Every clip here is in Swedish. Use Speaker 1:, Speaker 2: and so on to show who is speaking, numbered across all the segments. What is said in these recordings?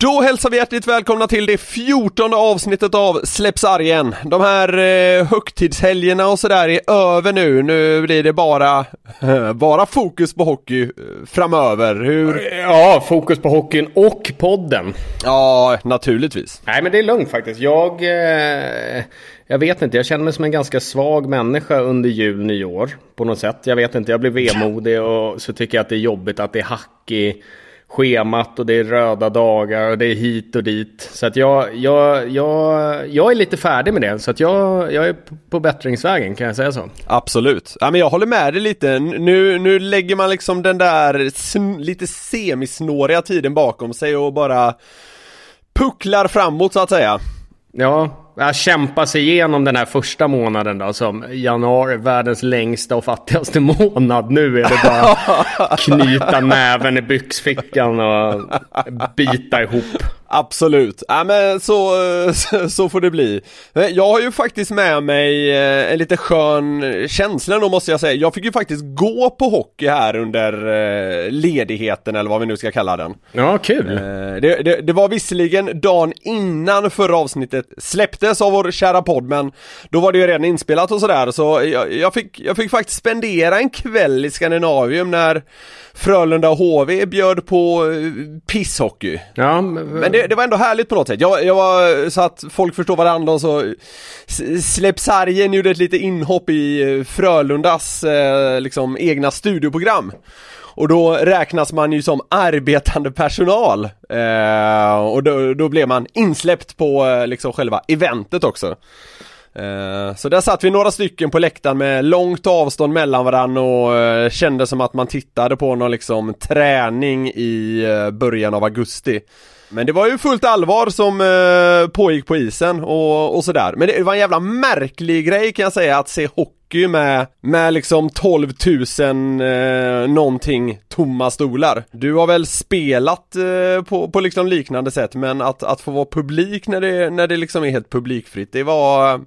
Speaker 1: Då hälsar vi hjärtligt välkomna till det fjortonde avsnittet av Släpp sargen. De här eh, högtidshelgerna och sådär är över nu. Nu blir det bara, bara fokus på hockey eh, framöver. Hur?
Speaker 2: Ja, fokus på hockeyn och podden.
Speaker 1: Ja, naturligtvis.
Speaker 2: Nej, men det är lugnt faktiskt. Jag, eh, jag vet inte, jag känner mig som en ganska svag människa under jul, nyår på något sätt. Jag vet inte, jag blir vemodig och så tycker jag att det är jobbigt att det är hack i schemat och det är röda dagar och det är hit och dit. Så att jag, jag, jag, jag är lite färdig med det. Så att jag, jag är på bättringsvägen, kan jag säga så?
Speaker 1: Absolut. Ja, men jag håller med dig lite. Nu, nu lägger man liksom den där lite semisnåriga tiden bakom sig och bara pucklar framåt så att säga.
Speaker 2: Ja, jag kämpar sig igenom den här första månaden då som januari, världens längsta och fattigaste månad. Nu är det bara knyta näven i byxfickan och bita ihop.
Speaker 1: Absolut, ja men så, så får det bli. Jag har ju faktiskt med mig eh, en lite skön känsla då måste jag säga. Jag fick ju faktiskt gå på hockey här under eh, ledigheten eller vad vi nu ska kalla den.
Speaker 2: Ja, kul! Eh,
Speaker 1: det, det, det var visserligen dagen innan förra avsnittet släpptes av vår kära podd men då var det ju redan inspelat och sådär så jag, jag, fick, jag fick faktiskt spendera en kväll i Skandinavium när Frölunda HV bjöd på pisshockey.
Speaker 2: Ja,
Speaker 1: men det det, det, var ändå härligt på något sätt. Jag, jag var, så att folk förstår varandra och så Släpp sargen gjorde ett litet inhopp i eh, Frölundas eh, liksom egna studioprogram. Och då räknas man ju som arbetande personal eh, och då, då blev man insläppt på eh, liksom själva eventet också. Eh, så där satt vi några stycken på läktaren med långt avstånd mellan varandra och eh, kände som att man tittade på någon liksom träning i eh, början av augusti. Men det var ju fullt allvar som eh, pågick på isen och, och sådär. Men det var en jävla märklig grej kan jag säga att se hockey med, med liksom 12 000 eh, någonting tomma stolar. Du har väl spelat eh, på, på liksom liknande sätt men att, att få vara publik när det, när det liksom är helt publikfritt, det var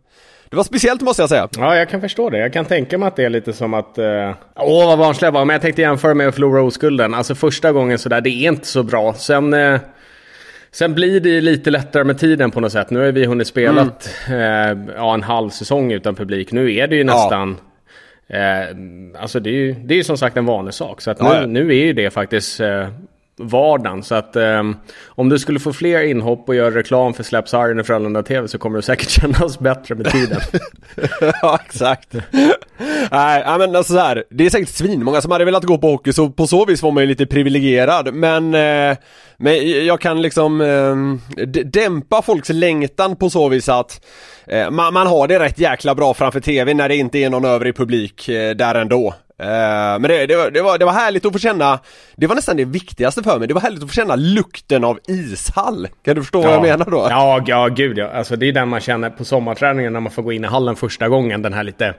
Speaker 1: det var speciellt måste jag säga.
Speaker 2: Ja, jag kan förstå det. Jag kan tänka mig att det är lite som att... Uh... Åh, vad barnslig jag var. Men jag tänkte jämföra med att förlora oskulden. Alltså första gången sådär, det är inte så bra. Sen... Uh... Sen blir det lite lättare med tiden på något sätt. Nu har vi hunnit spelat mm. eh, ja, en halv säsong utan publik. Nu är det ju nästan... Ja. Eh, alltså det är ju det är som sagt en vanlig sak. Så att nu, ja. nu är ju det faktiskt eh, vardagen. Så att eh, om du skulle få fler inhopp och göra reklam för Slaps Harry i Frölunda TV så kommer det säkert kännas bättre med tiden.
Speaker 1: ja, exakt. Nej, men alltså så här, det är säkert svinmånga som hade velat gå på hockey så på så vis var man ju lite privilegierad. Men, eh, men jag kan liksom eh, dämpa folks längtan på så vis att eh, man, man har det rätt jäkla bra framför TV när det inte är någon övrig publik eh, där ändå. Eh, men det, det, var, det, var, det var härligt att få känna, det var nästan det viktigaste för mig, det var härligt att få känna lukten av ishall. Kan du förstå
Speaker 2: ja.
Speaker 1: vad jag menar då?
Speaker 2: Ja, ja gud ja. Alltså det är den man känner på sommarträningen när man får gå in i hallen första gången, den här lite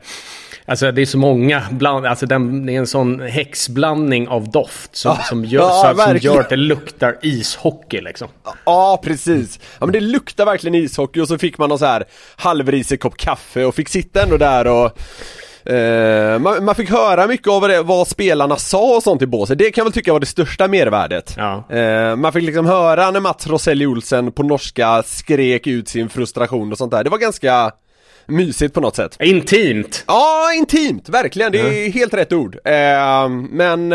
Speaker 2: Alltså det är så många, bland, alltså den, det är en sån häxblandning av doft som, ja, som, gör, ja, så, som gör att det luktar ishockey liksom.
Speaker 1: Ja, precis. Ja men det luktar verkligen ishockey och så fick man någon så här halvrisig kopp kaffe och fick sitta ändå där och Uh, man, man, fick höra mycket av det, vad spelarna sa och sånt i båset, det kan jag väl tycka var det största mervärdet.
Speaker 2: Ja.
Speaker 1: Uh, man fick liksom höra när Mats Roselli Olsen på norska skrek ut sin frustration och sånt där, det var ganska mysigt på något sätt.
Speaker 2: Intimt!
Speaker 1: Ja, intimt, verkligen, det är mm. helt rätt ord. Uh, men,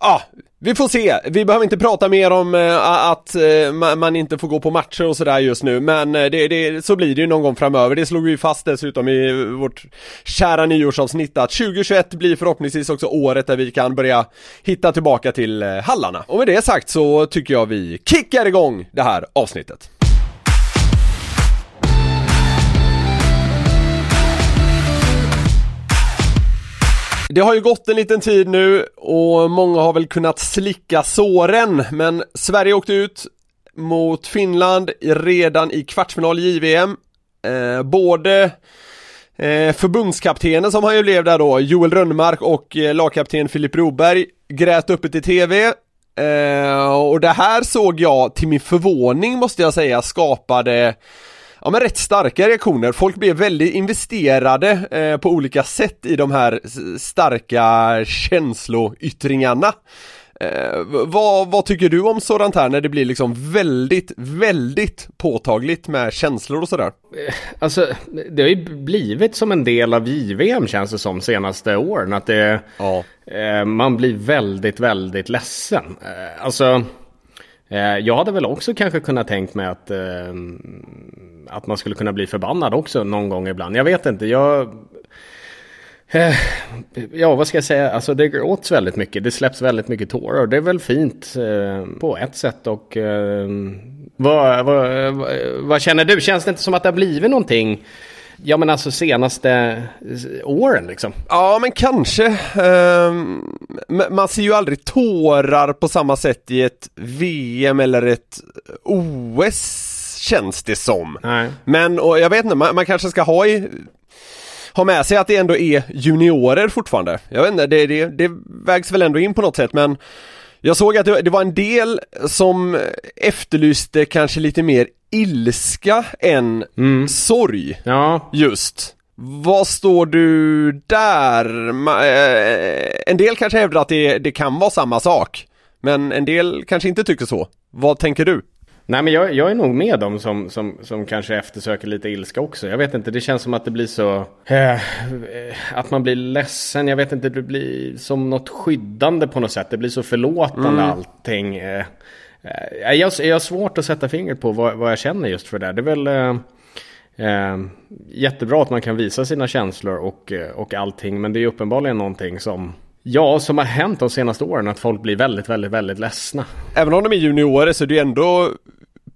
Speaker 1: ja, vi får se, vi behöver inte prata mer om eh, att eh, man inte får gå på matcher och sådär just nu men eh, det, det, så blir det ju någon gång framöver. Det slog vi fast dessutom i vårt kära nyårsavsnitt att 2021 blir förhoppningsvis också året där vi kan börja hitta tillbaka till hallarna. Och med det sagt så tycker jag vi kickar igång det här avsnittet. Det har ju gått en liten tid nu och många har väl kunnat slicka såren men Sverige åkte ut mot Finland redan i kvartsfinal i JVM. Eh, både eh, förbundskaptenen som han ju blev där då, Joel Rönnmark och eh, lagkapten Filip Broberg grät uppe till TV eh, och det här såg jag till min förvåning måste jag säga skapade ja men rätt starka reaktioner. Folk blev väldigt investerade eh, på olika sätt i de här starka känsloyttringarna. Eh, vad, vad, tycker du om sådant här när det blir liksom väldigt, väldigt påtagligt med känslor och sådär?
Speaker 2: Eh, alltså, det har ju blivit som en del av JVM känns det som senaste åren. Att det, ja. eh, man blir väldigt, väldigt ledsen. Eh, alltså, eh, jag hade väl också kanske kunnat tänkt mig att eh, att man skulle kunna bli förbannad också någon gång ibland. Jag vet inte, jag... Eh, ja, vad ska jag säga? Alltså det gråts väldigt mycket. Det släpps väldigt mycket tårar. Det är väl fint eh, på ett sätt och... Eh, vad, vad, vad, vad, känner du? Känns det inte som att det har blivit någonting? Ja men alltså senaste åren liksom.
Speaker 1: Ja men kanske. Ehm, man ser ju aldrig tårar på samma sätt i ett VM eller ett OS känns det som. Nej. Men, och jag vet inte, man, man kanske ska ha i ha med sig att det ändå är juniorer fortfarande. Jag vet inte, det, det, det vägs väl ändå in på något sätt men jag såg att det, det, var en del som efterlyste kanske lite mer ilska än mm. sorg. Ja. Just. Vad står du där? Eh, en del kanske hävdar att det, det kan vara samma sak. Men en del kanske inte tycker så. Vad tänker du?
Speaker 2: Nej men jag, jag, är nog med dem som, som, som kanske eftersöker lite ilska också. Jag vet inte, det känns som att det blir så... Eh, att man blir ledsen, jag vet inte, det blir som något skyddande på något sätt. Det blir så förlåtande mm. allting. Eh, eh, jag, jag har svårt att sätta fingret på vad, vad jag känner just för det. Det är väl... Eh, eh, jättebra att man kan visa sina känslor och, eh, och allting. Men det är uppenbarligen någonting som Ja, som har hänt de senaste åren att folk blir väldigt, väldigt, väldigt ledsna.
Speaker 1: Även om de är juniorer så är det ju ändå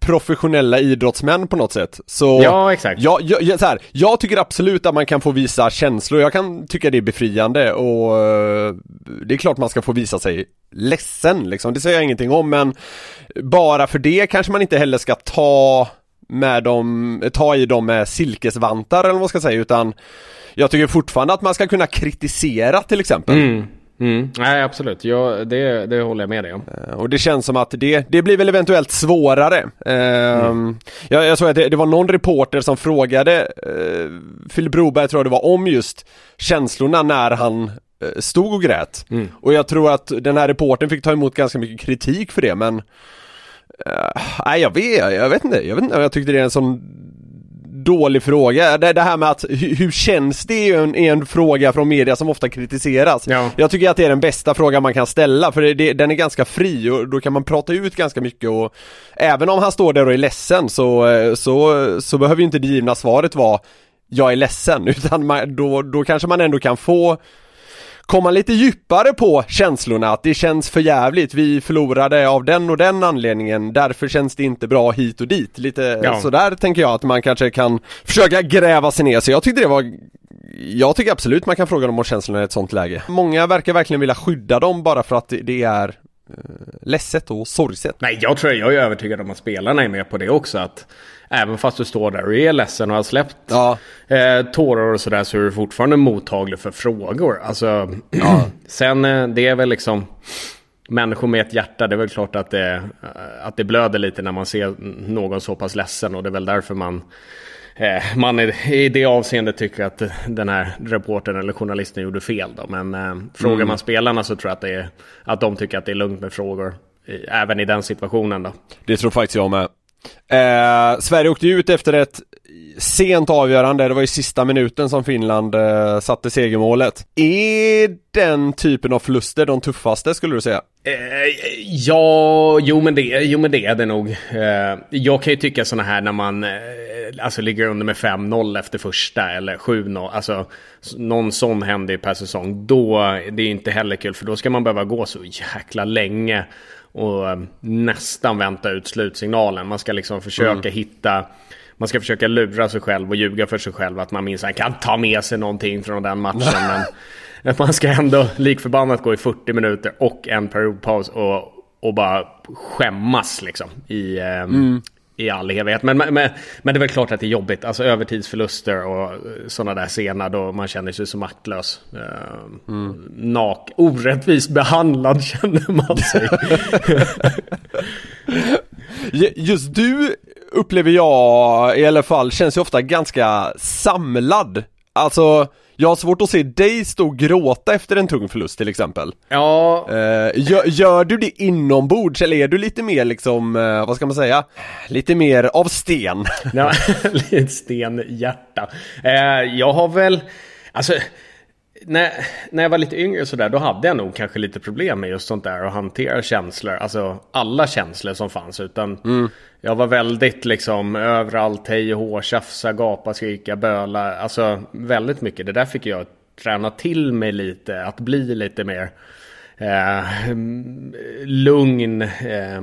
Speaker 1: professionella idrottsmän på något sätt. Så
Speaker 2: ja, exakt.
Speaker 1: Jag, jag, så här, jag tycker absolut att man kan få visa känslor, jag kan tycka det är befriande och uh, det är klart man ska få visa sig ledsen liksom, det säger jag ingenting om men bara för det kanske man inte heller ska ta med dem, ta i dem med silkesvantar eller vad man ska säga utan jag tycker fortfarande att man ska kunna kritisera till exempel.
Speaker 2: Mm. Mm. Nej absolut, ja, det, det håller jag med dig om.
Speaker 1: Eh, och det känns som att det, det blir väl eventuellt svårare. Uh, mm. jag, jag såg att det, det, var någon reporter som frågade uh, Philip Broberg tror jag det var om just känslorna när han uh, stod och grät. Mm. Och jag tror att den här reporten fick ta emot ganska mycket kritik för det men uh, Nej jag vet, jag vet inte, jag vet inte jag tyckte det är en sån dålig fråga. Det, det här med att hur, hur känns det är en, är en fråga från media som ofta kritiseras. Ja. Jag tycker att det är den bästa frågan man kan ställa för det, det, den är ganska fri och då kan man prata ut ganska mycket och även om han står där och är ledsen så, så, så behöver ju inte det givna svaret vara jag är ledsen utan man, då, då kanske man ändå kan få komma lite djupare på känslorna, att det känns för jävligt. vi förlorade av den och den anledningen, därför känns det inte bra hit och dit. Lite ja. sådär tänker jag att man kanske kan försöka gräva sig ner, så jag tyckte det var jag tycker absolut man kan fråga dem om känslorna i ett sånt läge. Många verkar verkligen vilja skydda dem bara för att det är eh, ledset och sorgset.
Speaker 2: Nej, jag tror jag är övertygad om att spelarna är med på det också. Att Även fast du står där och är ledsen och har släppt ja. eh, tårar och sådär så är du fortfarande mottaglig för frågor. Alltså, ja. sen eh, det är väl liksom människor med ett hjärta, det är väl klart att det, eh, att det blöder lite när man ser någon så pass ledsen och det är väl därför man eh, man i det avseendet tycker att den här reportern eller journalisten gjorde fel då. Men eh, frågar mm. man spelarna så tror jag att, det är, att de tycker att det är lugnt med frågor. Även i den situationen då.
Speaker 1: Det tror faktiskt jag med. Eh, Sverige åkte ut efter ett sent avgörande, det var i sista minuten som Finland eh, satte segermålet. Är den typen av förluster de tuffaste skulle du säga?
Speaker 2: Eh, ja, jo men, det, jo men det är det nog. Eh, jag kan ju tycka sådana här när man eh, alltså ligger under med 5-0 efter första eller 7-0. Alltså någon sån händer per säsong. Då det är inte heller kul för då ska man behöva gå så jäkla länge och eh, nästan vänta ut slutsignalen. Man ska liksom försöka mm. hitta man ska försöka lura sig själv och ljuga för sig själv att man minst kan ta med sig någonting från den matchen. men man ska ändå likförbannat gå i 40 minuter och en periodpaus och, och bara skämmas liksom i, eh, mm. I all evighet. Men, men, men det är väl klart att det är jobbigt. Alltså övertidsförluster och sådana där scener då man känner sig så maktlös. Eh, mm. Nak, orättvist behandlad känner man sig.
Speaker 1: Just du upplever jag i alla fall känns ju ofta ganska samlad. Alltså jag har svårt att se dig stå och gråta efter en tung förlust till exempel.
Speaker 2: Ja.
Speaker 1: Uh, gör, gör, du det inombords eller är du lite mer liksom, uh, vad ska man säga, lite mer av sten?
Speaker 2: ja, lite stenhjärta. Uh, jag har väl, alltså när, när jag var lite yngre sådär, då hade jag nog kanske lite problem med just sånt där och hantera känslor. Alltså alla känslor som fanns. Utan mm. jag var väldigt liksom överallt, hej och hå, tjafsa, gapa, skrika, böla. Alltså väldigt mycket. Det där fick jag träna till mig lite, att bli lite mer eh, lugn. Eh,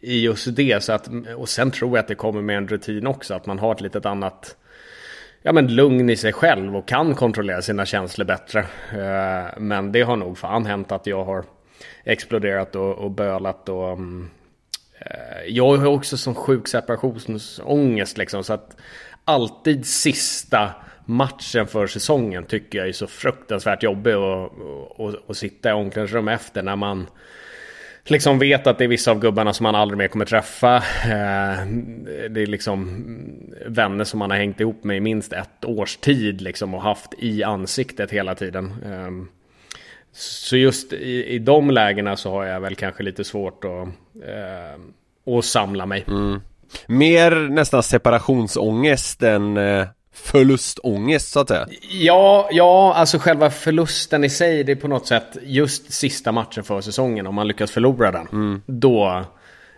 Speaker 2: i just det. Så att, och sen tror jag att det kommer med en rutin också. Att man har ett litet annat ja, men lugn i sig själv och kan kontrollera sina känslor bättre. Eh, men det har nog fan hänt att jag har exploderat och, och bölat och mm, eh, jag har också sån sjuk separationsångest liksom så att alltid sista matchen för säsongen tycker jag är så fruktansvärt jobbig att sitta i omklädningsrum efter när man liksom vet att det är vissa av gubbarna som man aldrig mer kommer träffa. Eh, det är liksom vänner som man har hängt ihop med i minst ett års tid liksom och haft i ansiktet hela tiden. Eh, så just i, i de lägena så har jag väl kanske lite svårt att, eh, att samla mig.
Speaker 1: Mm. Mer nästan separationsångest än förlustångest så att säga?
Speaker 2: Ja, ja, alltså själva förlusten i sig, det är på något sätt just sista matchen för säsongen, om man lyckas förlora den, mm. då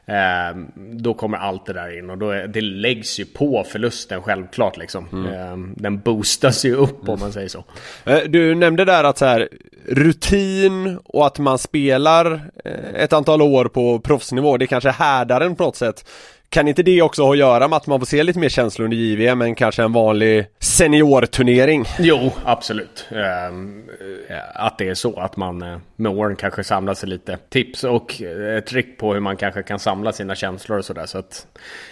Speaker 2: Eh, då kommer allt det där in och då är, det läggs ju på förlusten självklart liksom. Mm. Eh, den boostas ju upp om man säger så.
Speaker 1: Eh, du nämnde där att så här rutin och att man spelar eh, ett antal år på proffsnivå, det kanske härdar en på något sätt. Kan inte det också ha att göra med att man får se lite mer känslor under JVM än kanske en vanlig seniorturnering?
Speaker 2: Jo, absolut. Ehm, eh, att det är så att man eh, med åren kanske samlar sig lite tips och eh, trick på hur man kanske kan samla sina känslor och sådär. Så att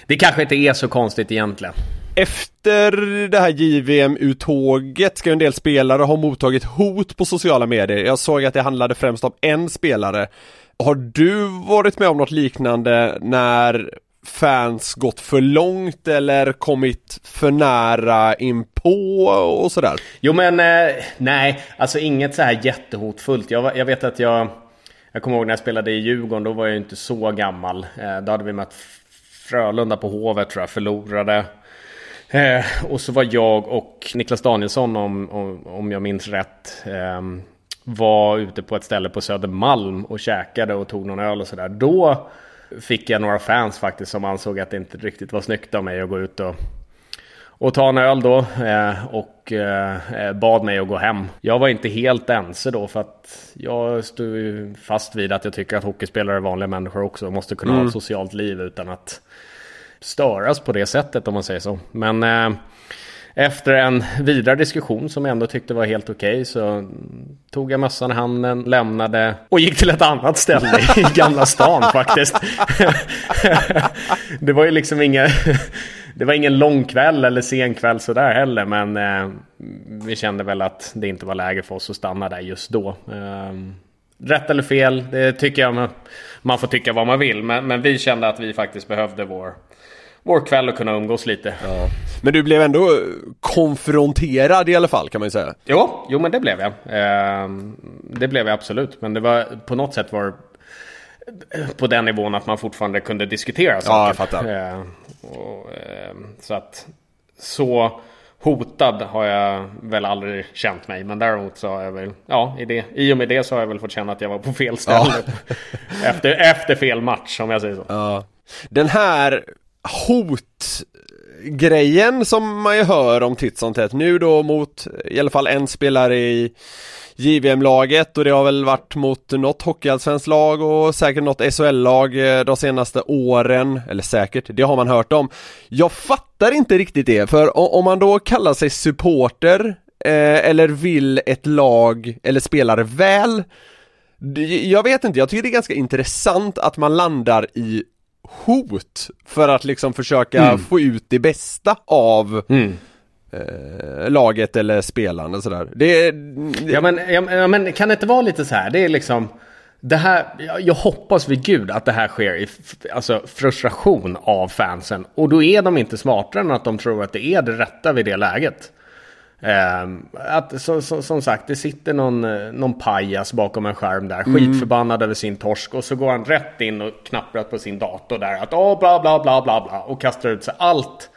Speaker 2: det kanske inte är så konstigt egentligen.
Speaker 1: Efter det här JVM-uttåget ska en del spelare ha mottagit hot på sociala medier. Jag såg att det handlade främst om en spelare. Har du varit med om något liknande när fans gått för långt eller kommit för nära inpå och sådär?
Speaker 2: Jo men eh, nej, alltså inget så här jättehotfullt. Jag, jag vet att jag, jag kommer ihåg när jag spelade i Djurgården, då var jag inte så gammal. Eh, då hade vi mött Frölunda på Hovet tror jag, förlorade. Eh, och så var jag och Niklas Danielsson, om, om, om jag minns rätt, eh, var ute på ett ställe på Södermalm och käkade och tog någon öl och sådär. Då fick jag några fans faktiskt som ansåg att det inte riktigt var snyggt av mig att gå ut och, och ta en öl då eh, och eh, bad mig att gå hem. Jag var inte helt ense då för att jag stod fast vid att jag tycker att hockeyspelare är vanliga människor också och måste kunna mm. ha ett socialt liv utan att störas på det sättet om man säger så. Men eh, efter en vidare diskussion som jag ändå tyckte var helt okej okay, så tog jag mössan i handen, lämnade och gick till ett annat ställe i Gamla stan faktiskt. det var ju liksom inga... Det var ingen lång kväll eller sen kväll sådär heller men eh, vi kände väl att det inte var läge för oss att stanna där just då. Eh, rätt eller fel, det tycker jag man, man får tycka vad man vill men, men vi kände att vi faktiskt behövde vår vår kväll och kunna umgås lite. Ja.
Speaker 1: Men du blev ändå konfronterad i alla fall kan man ju säga.
Speaker 2: Jo, jo men det blev jag. Eh, det blev jag absolut. Men det var på något sätt var på den nivån att man fortfarande kunde diskutera saker.
Speaker 1: Ja, jag fattar.
Speaker 2: Eh, och, eh, så att så hotad har jag väl aldrig känt mig. Men däremot så har jag väl, ja, i, det, i och med det så har jag väl fått känna att jag var på fel ställe. Ja. efter, efter fel match om jag säger så.
Speaker 1: Ja. Den här hotgrejen som man ju hör om titt som tätt. Nu då mot i alla fall en spelare i JVM-laget och det har väl varit mot något hockeyallsvenskt lag och säkert något SHL-lag eh, de senaste åren, eller säkert, det har man hört om. Jag fattar inte riktigt det, för om man då kallar sig supporter eh, eller vill ett lag eller spelare väl jag vet inte, jag tycker det är ganska intressant att man landar i hot för att liksom försöka mm. få ut det bästa av mm eh, laget eller spelaren och sådär. Det,
Speaker 2: det... Ja, men, ja, men kan det inte vara lite så här? Det är liksom det här, jag hoppas vid gud att det här sker i alltså, frustration av fansen. Och då är de inte smartare än att de tror att det är det rätta vid det läget. Um, att, så, så, som sagt, det sitter någon, någon pajas bakom en skärm där, mm. skitförbannad över sin torsk. Och så går han rätt in och knappar på sin dator där. Att åh, bla bla bla bla bla. Och kastar ut sig allt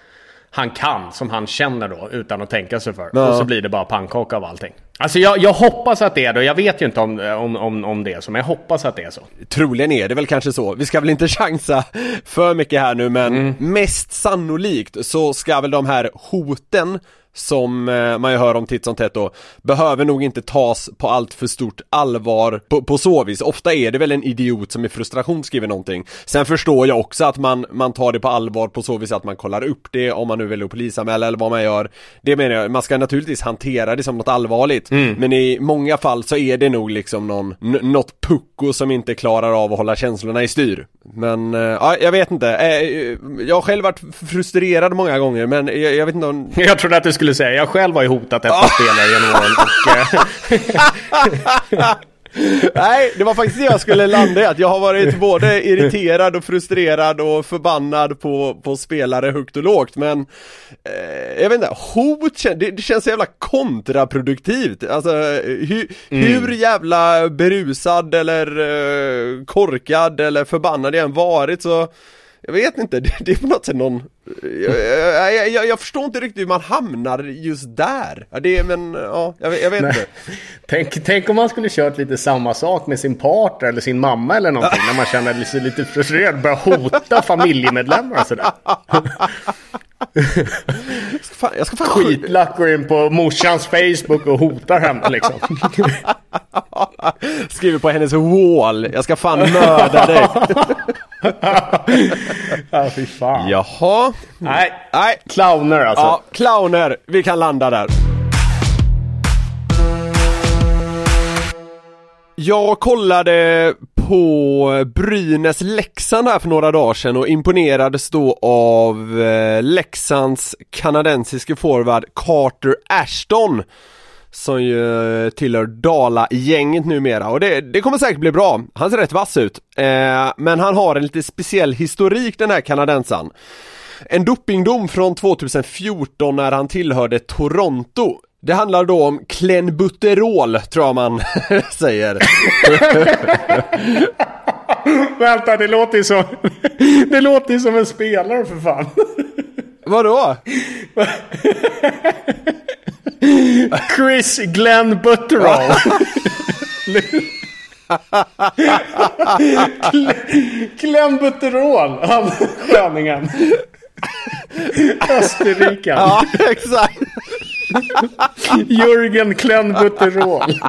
Speaker 2: han kan, som han känner då, utan att tänka sig för. Ja. Och så blir det bara pannkaka av allting. Alltså jag, jag hoppas att det är det, jag vet ju inte om, om, om, om det är så, men jag hoppas att det är så.
Speaker 1: Troligen är det väl kanske så. Vi ska väl inte chansa för mycket här nu, men mm. mest sannolikt så ska väl de här hoten som eh, man ju hör om titt som tätt då, behöver nog inte tas på allt för stort allvar på, på så vis. Ofta är det väl en idiot som i frustration skriver någonting. Sen förstår jag också att man, man tar det på allvar på så vis att man kollar upp det om man nu vill polisanmäla eller vad man gör. Det menar jag, man ska naturligtvis hantera det som något allvarligt. Mm. Men i många fall så är det nog liksom någon, något pucko som inte klarar av att hålla känslorna i styr. Men, eh, ja, jag vet inte. Eh, jag har själv varit frustrerad många gånger men jag, jag vet inte om...
Speaker 2: Jag trodde att du skulle säga, jag själv har ju hotat ett par spelare genom åren och... Eh,
Speaker 1: Nej, det var faktiskt det jag skulle landa i, att jag har varit både irriterad och frustrerad och förbannad på, på spelare högt och lågt men eh, Jag vet inte, hot det, det känns så jävla kontraproduktivt, alltså hu, mm. hur jävla berusad eller eh, korkad eller förbannad jag än varit så jag vet inte, det, det är på något sätt någon jag, jag, jag, jag, förstår inte riktigt hur man hamnar just där. Det är, men, ja, jag, jag vet Nej. inte.
Speaker 2: Tänk, tänk om man skulle kört lite samma sak med sin partner eller sin mamma eller någonting. när man känner sig lite frustrerad. Börjar hota familjemedlemmar och sådär. Jag ska fan, jag ska fan Skitlack går in på morsans Facebook och hotar henne liksom.
Speaker 1: Skriver på hennes wall. Jag ska fan mörda dig.
Speaker 2: ja, fy fan.
Speaker 1: Jaha.
Speaker 2: Nej, Nej. clowner alltså. Ja,
Speaker 1: clowner. Vi kan landa där. Jag kollade på Brynäs-Leksand här för några dagar sedan och imponerades då av eh, Leksands kanadensiske forward Carter Ashton som ju eh, tillhör Dala-gänget numera och det, det kommer säkert bli bra. Han ser rätt vass ut. Eh, men han har en lite speciell historik den här kanadensaren. En dopingdom från 2014 när han tillhörde Toronto. Det handlar då om klenbuterol, tror jag man säger.
Speaker 2: Vänta, det låter ju som... Det låter ju som en spelare för fan.
Speaker 1: Vadå?
Speaker 2: Chris Glenn Butterall. Glenn Butterall, han sköningen. Österrike.
Speaker 1: Ja, exakt.
Speaker 2: Jörgen Glenn Butterall.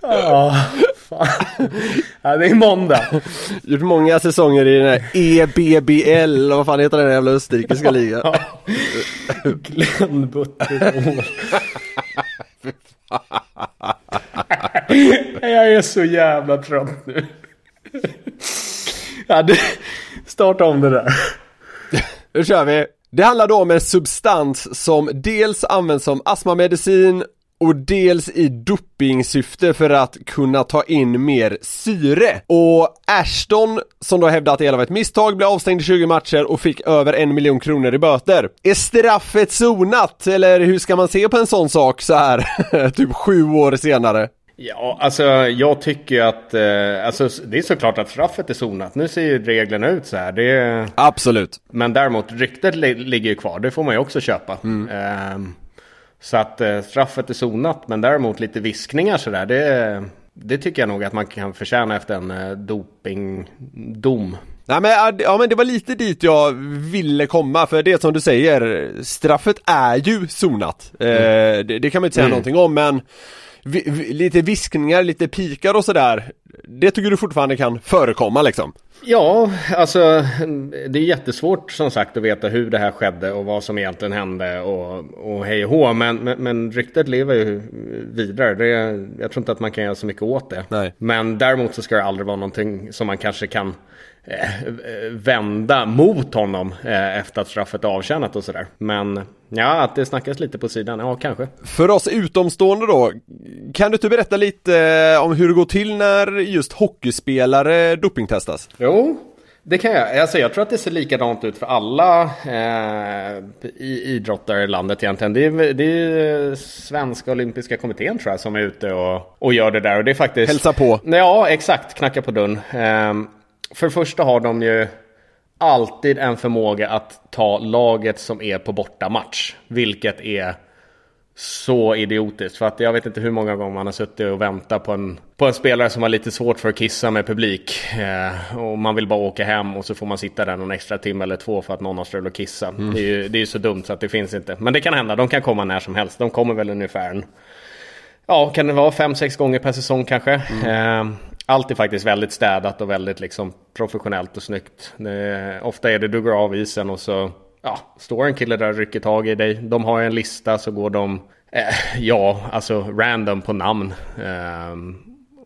Speaker 2: Ja, ja, det är måndag.
Speaker 1: Gjort många säsonger i den här EBBL, vad fan heter den jävla österrikiska ligan?
Speaker 2: Glenn Butterall. Jag är så jävla trött nu. Ja, det... Starta om det där.
Speaker 1: Nu kör vi. Det handlar då om en substans som dels används som astmamedicin och dels i dopingsyfte för att kunna ta in mer syre. Och Ashton, som då hävdade att det hela var ett misstag, blev avstängd i 20 matcher och fick över en miljon kronor i böter. Är straffet sonat? Eller hur ska man se på en sån sak så här typ sju år senare?
Speaker 2: Ja, alltså jag tycker att eh, alltså, det är såklart att straffet är zonat. Nu ser ju reglerna ut så här. Det,
Speaker 1: Absolut.
Speaker 2: men däremot ryktet li ligger ju kvar. Det får man ju också köpa.
Speaker 1: Mm.
Speaker 2: Ehm, så att eh, straffet är zonat. Men däremot lite viskningar så där. Det, det tycker jag nog att man kan förtjäna efter en eh, dopingdom.
Speaker 1: Nej men, ja, men det var lite dit jag ville komma, för det som du säger, straffet är ju zonat. Eh, det, det kan man inte säga
Speaker 2: Mm.
Speaker 1: någonting om men vi, vi, lite viskningar, lite pikar och sådär, det tycker du fortfarande kan förekomma liksom?
Speaker 2: Ja, alltså det är jättesvårt som sagt att veta hur det här skedde och vad som egentligen hände och, och hej och hå. Men, men, men ryktet lever ju vidare. Det, jag tror inte att man kan göra så mycket åt det.
Speaker 1: Nej.
Speaker 2: Men däremot så ska det aldrig vara någonting som man kanske kan vända mot honom eh, efter att straffet är avtjänat och sådär. Men ja, att det snackas lite på sidan, ja kanske.
Speaker 1: För oss utomstående då, kan du inte berätta lite eh, om hur det går till när just hockeyspelare dopingtestas?
Speaker 2: Jo, det kan jag. Alltså, jag tror att det ser likadant ut för alla eh, idrottare i landet egentligen. Det är, det är Svenska Olympiska Kommittén tror jag som är ute och, och gör det där. Och det är faktiskt...
Speaker 1: Hälsa på.
Speaker 2: Ja, exakt. Knacka på dörren. Eh, för det första har de ju alltid en förmåga att ta laget som är på bortamatch. Vilket är så idiotiskt. För att jag vet inte hur många gånger man har suttit och väntat på en, på en spelare som har lite svårt för att kissa med publik. Eh, och man vill bara åka hem och så får man sitta där någon extra timme eller två för att någon har strulat och kissa. Det är ju det är så dumt så att det finns inte. Men det kan hända, de kan komma när som helst. De kommer väl ungefär en, Ja, kan det vara fem, sex gånger per säsong kanske. Eh, allt är faktiskt väldigt städat och väldigt liksom professionellt och snyggt. Det, ofta är det du går av isen och så ja, står en kille där och rycker tag i dig. De har en lista så går de, eh, ja, alltså random på namn. Eh,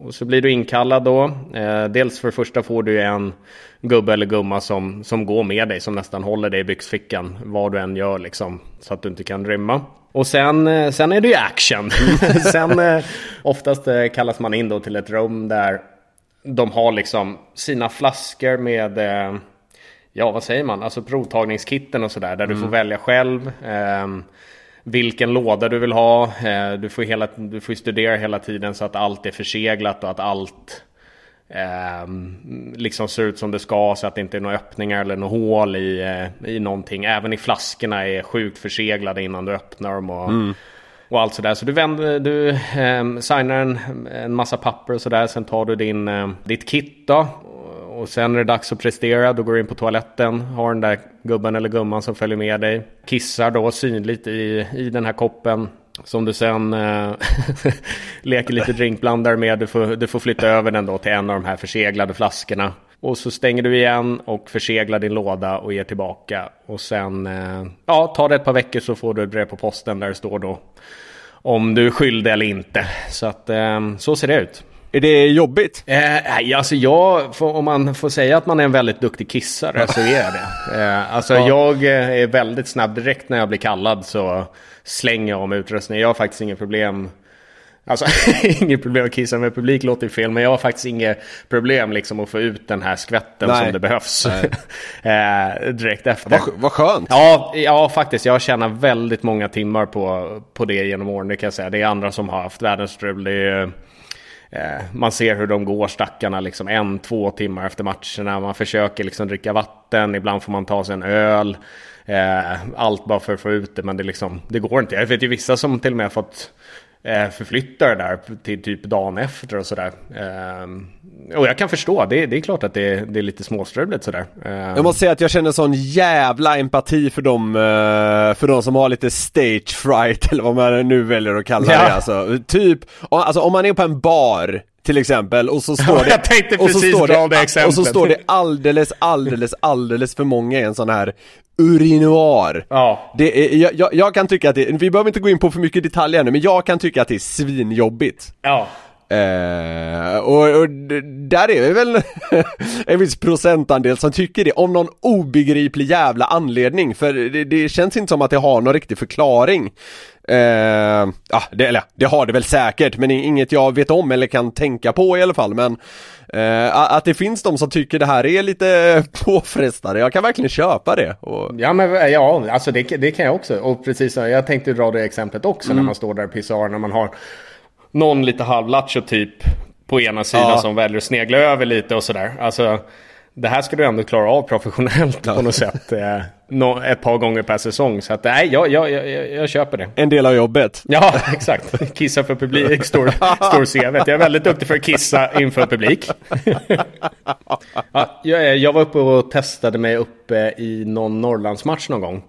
Speaker 2: och så blir du inkallad då. Eh, dels för det första får du en gubbe eller gumma som, som går med dig, som nästan håller dig i byxfickan. Vad du än gör liksom, så att du inte kan rymma. Och sen, eh, sen är det ju action. sen eh, oftast eh, kallas man in då till ett rum där de har liksom sina flaskor med eh, Ja, vad säger man? Alltså provtagningskitten och sådär. Där du får välja själv. ehm, vilken låda du vill ha. Eh, du, får hela, du får studera hela tiden så att allt är förseglat och att allt ehm, liksom ser ut som det ska. Så att det inte är några öppningar eller några hål i, eh, i någonting. Även i flaskorna är sjukt förseglade innan du öppnar dem. Och, och allt sådär. Så du, vänder, du eh, signar en, en massa papper och sådär. Sen tar du din, eh, ditt kit då. Och sen är det dags att prestera. Då går du in på toaletten. Har den där gubben eller gumman som följer med dig. Kissar då synligt i, i den här koppen. Som du sen eh, leker lite drinkblandare med. Du får, du får flytta över den då till en av de här förseglade flaskorna. Och så stänger du igen och förseglar din låda och ger tillbaka. Och sen, eh, ja, tar det ett par veckor så får du ett brev på posten där det står då om du är skyldig eller inte. Så att eh, så ser det ut.
Speaker 1: Är det jobbigt?
Speaker 2: Eh, alltså jag, får, om man får säga att man är en väldigt duktig kissare så är jag det. Eh, alltså jag eh, är väldigt snabb direkt när jag blir kallad så slänger jag om utrustning. Jag har faktiskt inget problem. Alltså inget problem att kissa med publik låter ju fel men jag har faktiskt inget problem liksom att få ut den här skvätten
Speaker 1: Nej.
Speaker 2: som det behövs. eh, direkt efter.
Speaker 1: Vad, vad skönt!
Speaker 2: Ja, ja, faktiskt. Jag tjänar väldigt många timmar på, på det genom åren. Det kan jag säga. Det är andra som har haft världens strul. Eh, man ser hur de går stackarna liksom en, två timmar efter matcherna. Man försöker liksom dricka vatten. Ibland får man ta sig en öl. Eh, allt bara för att få ut det. Men det, liksom, det går inte. Jag vet ju vissa som till och med har fått eh, förflytta det där till typ dagen efter och sådär. Eh, och jag kan förstå. Det, det är klart att det, det är lite småstruligt sådär. Eh,
Speaker 1: Jag måste säga att jag känner sån jävla empati för dem, eh, för de som har lite stage fright eller vad man nu väljer att kalla
Speaker 2: Ja.
Speaker 1: det alltså. Typ, alltså om man är på en bar till exempel och så står det och så står
Speaker 2: dra det
Speaker 1: Och så står det alldeles, alldeles, alldeles för många i en sån här urinoar.
Speaker 2: Ja.
Speaker 1: Det är, jag, jag, jag kan tycka att det, vi behöver inte gå in på för mycket detaljer nu, men jag kan tycka att det är svinjobbigt.
Speaker 2: Ja.
Speaker 1: Eh, och, och där är det väl en viss procentandel som tycker det, om någon obegriplig jävla anledning, för det, det känns inte som att det har någon riktig förklaring. Eh, ja, det, eller, det har det väl säkert, men inget jag vet om eller kan tänka på i alla fall, men eh, att det finns de som tycker det här är lite påfrestande, jag kan verkligen köpa det. Och,
Speaker 2: Ja, men ja, alltså det, det kan jag också. Och precis, jag tänkte dra det exemplet också när man står där och pissar, när man har någon lite halvlattjo typ på ena sidan
Speaker 1: Ja.
Speaker 2: som väljer att snegla över lite och sådär. Alltså, det här ska du ändå klara av professionellt på något sätt. Eh, ett par gånger per säsong. Så att, nej, jag, jag, jag, jag, jag köper det.
Speaker 1: En del av jobbet.
Speaker 2: Ja, exakt. Kissa för publik står, står CV. Jag är väldigt duktig för att kissa inför publik. ja, jag, jag var uppe och testade mig uppe i någon Norrlandsmatch någon gång.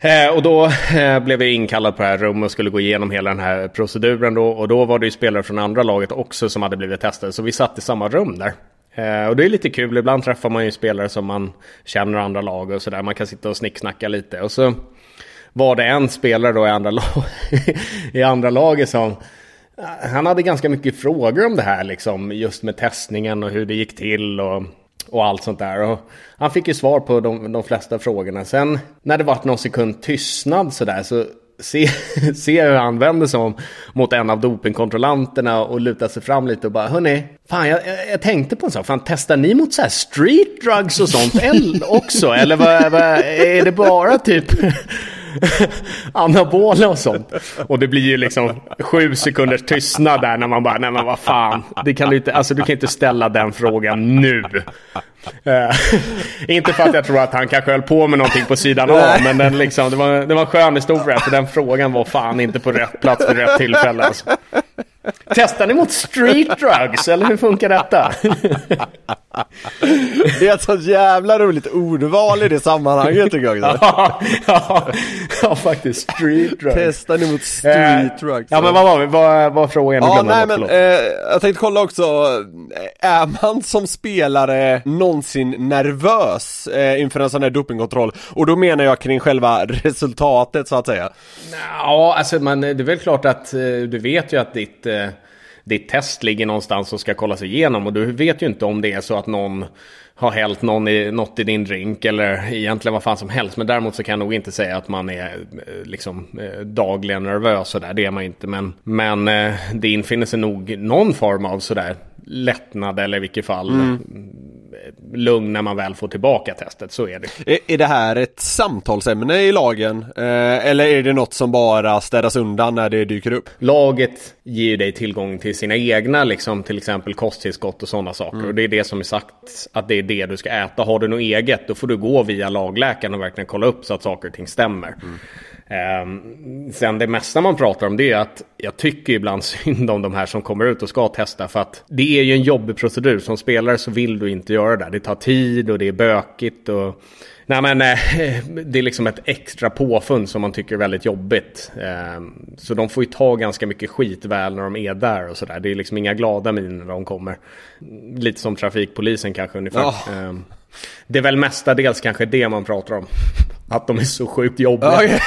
Speaker 2: Eh, och då eh, blev jag inkallad på det här rummet och skulle gå igenom hela den här proceduren då. Och då var det ju spelare från andra laget också som hade blivit testade. Så vi satt i samma rum där. Eh, och det är lite kul. Ibland träffar man ju spelare som man känner i andra lag och sådär. Man kan sitta och snicksnacka lite. Och så var det en spelare då i andra, lag, i andra laget som eh, han hade ganska mycket frågor om det här liksom just med testningen och hur det gick till och, och allt sånt där. Och han fick ju svar på de, de flesta frågorna. Sen när det vart någon sekund tystnad sådär så ser se hur han vänder sig om mot en av dopingkontrollanterna och lutar sig fram lite och bara hörni, fan jag, jag, jag tänkte på en sak, fan testar ni mot så här street drugs och sånt också? Eller vad, vad, är det bara typ anabola och sånt. Och det blir ju liksom sju sekunders tystnad där när man bara, nej men vad fan. Det kan du, inte, alltså, du kan inte ställa den frågan nu. Eh, inte för att jag tror att han kanske höll på med någonting på sidan av, men den liksom, det, var, det var en skön historia, för den frågan var fan inte på rätt plats vid rätt tillfälle. Alltså. Testar ni mot street drugs, eller hur funkar detta?
Speaker 1: Det är ett sånt jävla roligt ordval i det sammanhanget tycker jag. också.
Speaker 2: ja, ja, ja, faktiskt. Street drugs.
Speaker 1: Testar ni mot street
Speaker 2: Eh,
Speaker 1: drugs?
Speaker 2: Ja men vad var vi? Vad var frågan?
Speaker 1: Ja, nej
Speaker 2: jag
Speaker 1: men eh, jag tänkte kolla också, eh, är man som spelare någonsin nervös eh, inför en sån här dopingkontroll? Och då menar jag kring själva resultatet så att säga.
Speaker 2: Ja, alltså man, det är väl klart att eh, du vet ju att ditt, eh, ditt test ligger någonstans och ska kollas igenom. Och du vet ju inte om det är så att någon har hällt någon i, något i din drink eller egentligen vad fan som helst. Men däremot så kan jag nog inte säga att man är eh, liksom eh, dagligen nervös sådär. Det är man inte. Men, men eh, det infinner sig nog någon form av sådär lättnad eller i vilket fall mm lugn när man väl får tillbaka testet. Så är det.
Speaker 1: Är, är det här ett samtalsämne i lagen? Eh, eller är det något som bara städas undan när det dyker upp?
Speaker 2: Laget ger ju dig tillgång till sina egna, liksom, till exempel kosttillskott och sådana saker. Och det är det som är sagt att det är det du ska äta. Har du något eget, då får du gå via lagläkaren och verkligen kolla upp så att saker och ting stämmer. Um, sen det mesta man pratar om det är att jag tycker ibland synd om de här som kommer ut och ska testa för att det är ju en jobbig procedur. Som spelare så vill du inte göra det. Det tar tid och det är bökigt och Nej men eh, det är liksom ett extra påfund som man tycker är väldigt jobbigt. Eh, Så de får ju ta ganska mycket skit väl när de är där och sådär. Det är liksom inga glada miner när de kommer. Lite som trafikpolisen kanske ungefär. Eh, Det är väl mestadels kanske det man pratar om. Att de är så sjukt jobbiga.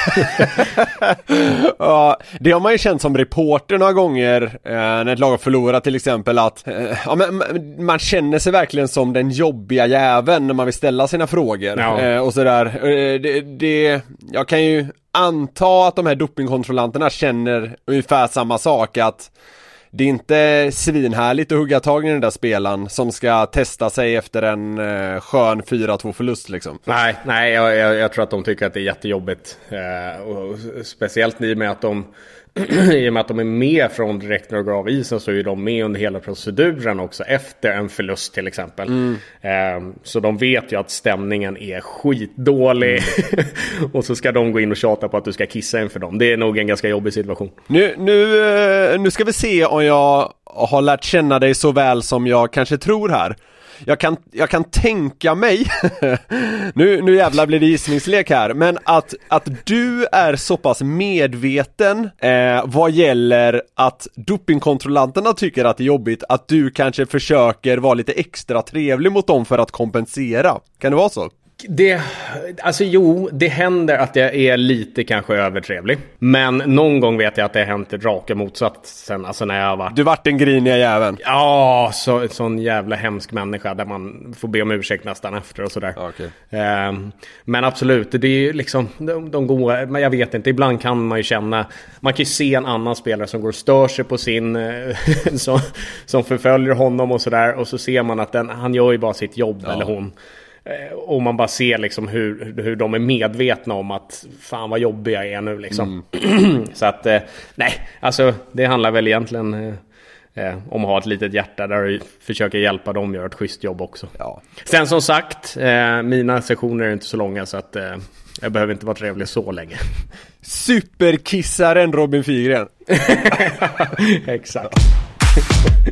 Speaker 1: Ja, det har man ju känt som reporter några gånger eh, när ett lag har förlorat till exempel att eh, ja, men, man- man känner sig verkligen som den jobbiga jäveln när man vill ställa sina frågor
Speaker 2: Ja.
Speaker 1: eh, och sådär. Eh, det, det, jag kan ju anta att de här dopingkontrollanterna känner ungefär samma sak att det är inte svinhärligt att hugga tag i den där spelaren som ska testa sig efter en eh, skön 4-2 förlust liksom.
Speaker 2: Nej, nej jag, jag, jag tror att de tycker att det är jättejobbigt. Eh, och speciellt i och med att de i och med att de är med från direkt när de går av isen så är de med under hela proceduren också efter en förlust till exempel. Eh, så de vet ju att stämningen är skitdålig. och så ska de gå in och tjata på att du ska kissa inför dem. Det är nog en ganska jobbig situation.
Speaker 1: Nu, nu, eh, nu ska vi se om jag har lärt känna dig så väl som jag kanske tror här. Jag kan, jag kan tänka mig, nu, nu jävlar blir det gissningslek här, men att, att du är så pass medveten eh, vad gäller att dopingkontrollanterna tycker att det är jobbigt, att du kanske försöker vara lite extra trevlig mot dem för att kompensera. Kan det vara så?
Speaker 2: Det, alltså jo, det händer att jag är lite kanske övertrevlig. Men någon gång vet jag att det har hänt raka motsatsen. Alltså när jag varit
Speaker 1: Du vart den griniga jäveln.
Speaker 2: Ja, så, sån jävla hemsk människa där man får be om ursäkt nästan efter och sådär.
Speaker 1: Okej.
Speaker 2: Ehm, men absolut, det är ju liksom, de, de går, men jag vet inte, ibland kan man ju känna, man kan ju se en annan spelare som går och stör sig på sin, eh, som, som förföljer honom och sådär. Och så ser man att den, han gör ju bara sitt jobb eller hon. Eh, och man bara ser liksom hur, hur de är medvetna om att fan vad jobbiga jag är nu liksom. Mm. så att eh, nej, alltså det handlar väl egentligen eh, eh, om att ha ett litet hjärta där du försöker hjälpa dem göra ett schysst jobb också. Ja. Sen som sagt, eh, mina sessioner är inte så långa så att eh, jag behöver inte vara trevlig så länge.
Speaker 1: Superkissaren Robin Figren.
Speaker 2: Exakt.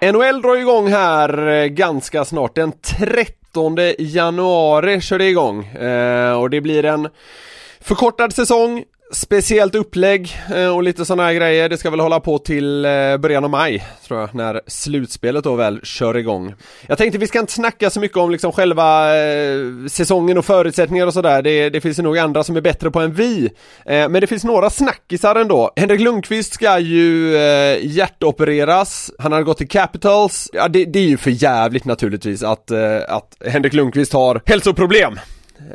Speaker 1: NHL drar igång här eh, ganska snart. Den 13 januari kör det igång. Eh, och det blir en förkortad säsong Speciellt upplägg eh, och lite sådana här grejer. Det ska väl hålla på till eh, början av maj, tror jag, när slutspelet då väl kör igång. Jag tänkte vi ska inte snacka så mycket om liksom själva eh, säsongen och förutsättningar och sådär. Det, det finns ju nog andra som är bättre på än vi. Men det finns några snackisar ändå. Henrik Lundqvist ska ju hjärtopereras. Han har gått till Capitals. Ja, det, det är ju för jävligt naturligtvis att, att Henrik Lundqvist har hälsoproblem.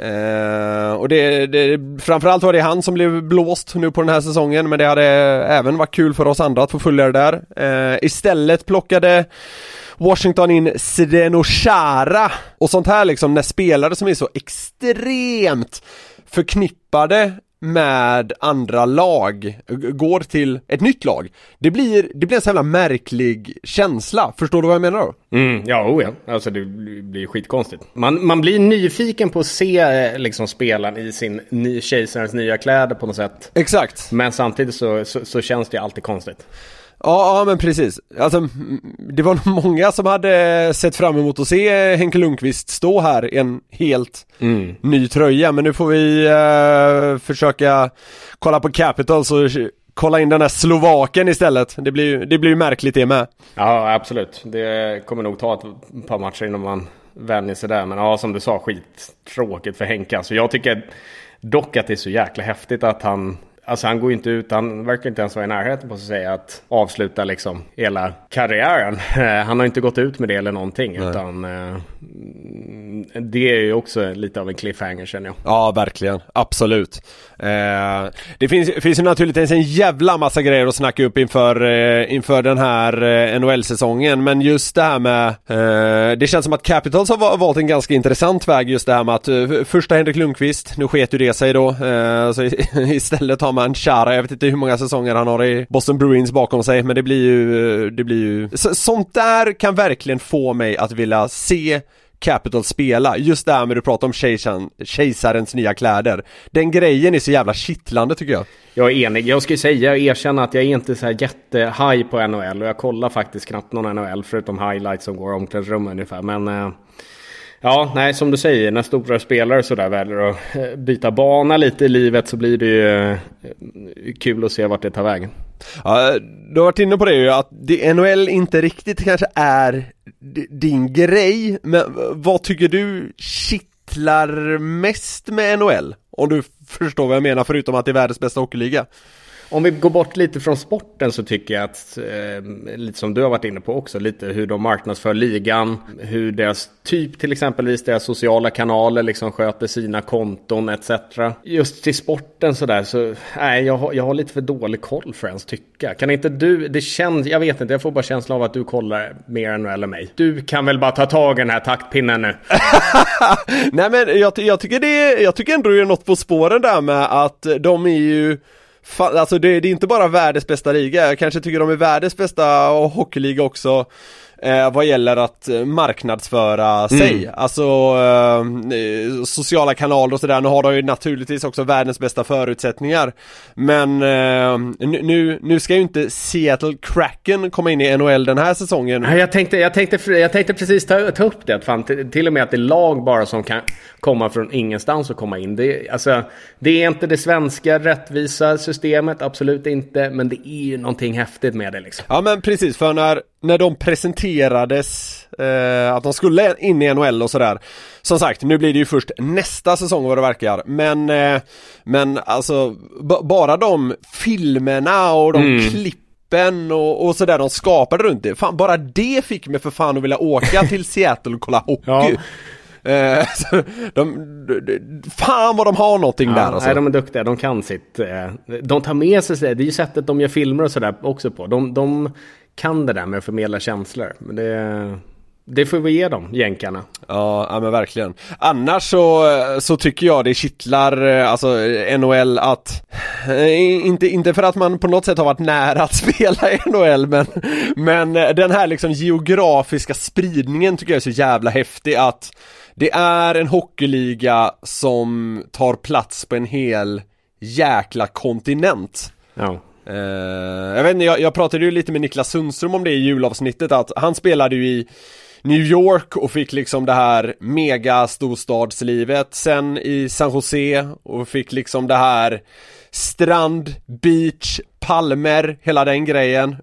Speaker 1: Eh, och det, det, framförallt var det han som blev blåst nu på den här säsongen men det hade även varit kul för oss andra att få följa det där. Eh, istället plockade Washington in Zdeno Chara och sånt här liksom när spelare som är så extremt förknippade med andra lag går till ett nytt lag. Det blir, det blir en så jävla märklig känsla, förstår du vad jag menar då?
Speaker 2: Mm, ja, oh ja, alltså det blir skitkonstigt. Man, man blir nyfiken på att se eh, liksom spelaren i sin ny, kejsarens nya kläder på något sätt.
Speaker 1: Exakt.
Speaker 2: Men samtidigt så, så, så känns det alltid konstigt.
Speaker 1: Ja, ja men precis. Alltså, det var nog många som hade sett fram emot att se Henke Lundqvist stå här i en helt mm. ny tröja. Men nu får vi uh, försöka kolla på Capitals och kolla in den här Slovaken istället. Det blir ju det blir märkligt det med.
Speaker 2: Ja, absolut. Det kommer nog ta ett par matcher innan man vänjer sig där. Men ja, som du sa, skittråkigt för Henke. Alltså jag tycker dock att det är så jäkla häftigt att han Alltså han går inte ut, han verkar inte ens vara i närheten på att säga att avsluta liksom hela karriären. Han har inte gått ut med det eller någonting Nej. utan eh, det är ju också lite av en cliffhanger känner jag.
Speaker 1: Ja, verkligen. Absolut. Eh, det finns, finns ju naturligtvis en jävla massa grejer att snacka upp inför, eh, inför den här eh, NHL-säsongen. Men just det här med, eh, det känns som att Capitals har valt en ganska intressant väg just det här med att eh, första Henrik Lundqvist, nu sket ju det sig då, eh, så istället har man Chara, jag vet inte hur många säsonger han har i Boston Bruins bakom sig, men det blir ju, eh, det blir ju, sånt där kan verkligen få mig att vilja se Capital spela. Just det här med du pratar om kejsaren, kejsarens nya kläder. Den grejen är så jävla kittlande tycker jag.
Speaker 2: Jag är enig. Jag ska säga, erkänna att jag är inte så här jättehaj på NHL och jag kollar faktiskt knappt någon NHL förutom highlights som går omklädningsrum ungefär. Men eh, Ja, nej som du säger, när stora spelare sådär väljer att eh, byta bana lite i livet så blir det ju eh, kul att se vart det tar vägen.
Speaker 1: Ja, du har varit inne på det ju att NHL inte riktigt kanske är din grej, men vad tycker du kittlar mest med NHL? Om du förstår vad jag menar, förutom att det är världens bästa hockeyliga.
Speaker 2: Om vi går bort lite från sporten så tycker jag att, eh, lite som du har varit inne på också, lite hur de marknadsför ligan, hur deras typ till exempelvis deras sociala kanaler liksom sköter sina konton etc. Just till sporten sådär så, nej jag har, jag har lite för dålig koll för ens tycka. Kan inte du, det känns, jag vet inte, jag får bara känslan av att du kollar mer än eller mig. Du kan väl bara ta tag i den här taktpinnen nu?
Speaker 1: nej men jag, jag tycker det, jag tycker ändå det är något på spåren där med att de är ju Fan, alltså det, det, är inte bara världens bästa liga, jag kanske tycker de är världens bästa hockeyliga också eh, vad gäller att eh, marknadsföra sig. Mm. Alltså eh, sociala kanaler och sådär. Nu har de ju naturligtvis också världens bästa förutsättningar. Men eh, nu, nu ska ju inte Seattle Kraken komma in i NHL den här säsongen.
Speaker 2: Jag tänkte, jag tänkte, jag tänkte precis ta, ta upp det. Fan, till, till och med att det är lag bara som kan komma från ingenstans och komma in. Det, alltså, det är inte det svenska rättvisa systemet, absolut inte. Men det är ju någonting häftigt med det liksom.
Speaker 1: Ja men precis, för när, när de presenterades eh, att de skulle in i NHL och sådär. Som sagt, nu blir det ju först nästa säsong vad det verkar. Men, eh, men alltså bara de filmerna och de mm. klippen och, och sådär de skapade runt det. Fan, bara det fick mig för fan att vilja åka till Seattle och kolla hockey. Ja. Eh, de, de, fan vad de har någonting ja, där alltså.
Speaker 2: Nej, de är duktiga, de kan sitt. Eh, de tar med sig det, det är ju sättet de gör filmer och sådär också på. De, de kan det där med att förmedla känslor. Men det, det får vi ge dem, jänkarna.
Speaker 1: Ja, ja men verkligen. Annars så, så tycker jag det kittlar, eh, alltså NHL att, inte, inte för att man på något sätt har varit nära att spela i NHL men, men den här liksom geografiska spridningen tycker jag är så jävla häftig att det är en hockeyliga som tar plats på en hel jäkla kontinent.
Speaker 2: Ja.
Speaker 1: Uh, jag vet inte, jag, jag, pratade ju lite med Niklas Sundström om det i julavsnittet att han spelade ju i New York och fick liksom det här mega storstadslivet sen i San Jose och fick liksom det här strand, beach, palmer, hela den grejen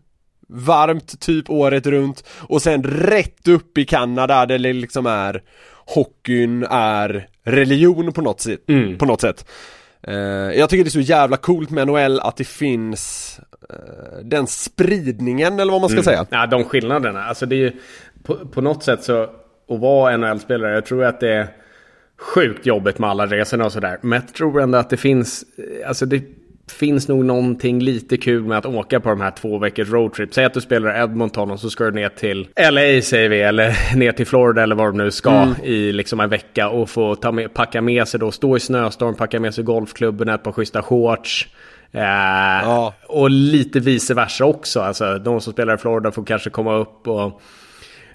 Speaker 1: varmt typ året runt och sen rätt upp i Kanada där det liksom är hockeyn är religion på något sätt. Mm. På något sätt. Uh, jag tycker det är så jävla coolt med NHL att det finns uh, den spridningen eller vad man ska mm. säga.
Speaker 2: Ja, de skillnaderna. Alltså det är ju på, på något sätt så att vara NHL-spelare, jag tror att det är sjukt jobbigt med alla resorna och sådär. Men jag tror ändå att det finns, alltså det finns nog någonting lite kul med att åka på de här två veckors roadtrip. Säg att du spelar Edmonton och så ska du ner till LA säger vi, eller ner till Florida eller var du nu ska mm. i liksom en vecka och få ta med, packa med sig då, stå i snöstorm, packa med sig golfklubben, ett par schyssta shorts. Eh, ja. Och lite vice versa också. Alltså de som spelar i Florida får kanske komma upp och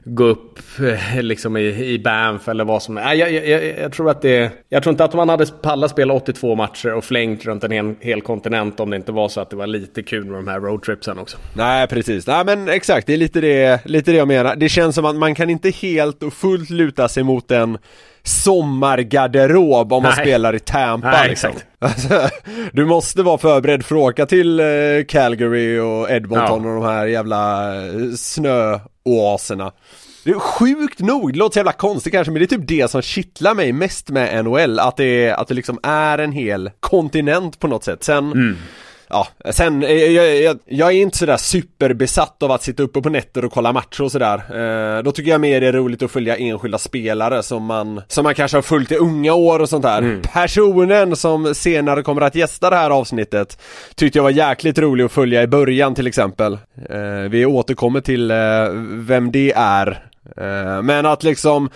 Speaker 2: gå upp eh, liksom i, i Banff eller vad som är. Jag, jag, jag, jag, tror att det... Jag tror inte att man hade pallat spela 82 matcher och flängt runt en hel, hel, kontinent om det inte var så att det var lite kul med de här roadtripsen också.
Speaker 1: Nej, precis. Nej, men exakt. Det är lite det, lite det jag menar. Det känns som att man kan inte helt och fullt luta sig mot en sommargarderob om man Nej. spelar i Tampa
Speaker 2: Nej, liksom.
Speaker 1: Alltså, du måste vara förberedd för att åka till eh, Calgary och Edmonton ja. och de här jävla eh, snöoaserna. Det är sjukt nog, det låter så jävla konstigt kanske men det är typ det som kittlar mig mest med NHL, att det, att det liksom är en hel kontinent på något sätt. Sen mm ja, sen, eh, jag, jag, jag, är inte sådär superbesatt av att sitta uppe på nätter och kolla matcher och sådär. Eh, då tycker jag mer det är roligt att följa enskilda spelare som man, som man kanske har följt i unga år och sånt där. Mm. Personen som senare kommer att gästa det här avsnittet tyckte jag var jäkligt rolig att följa i början till exempel. Eh, vi återkommer till eh, vem det är Eh, men att liksom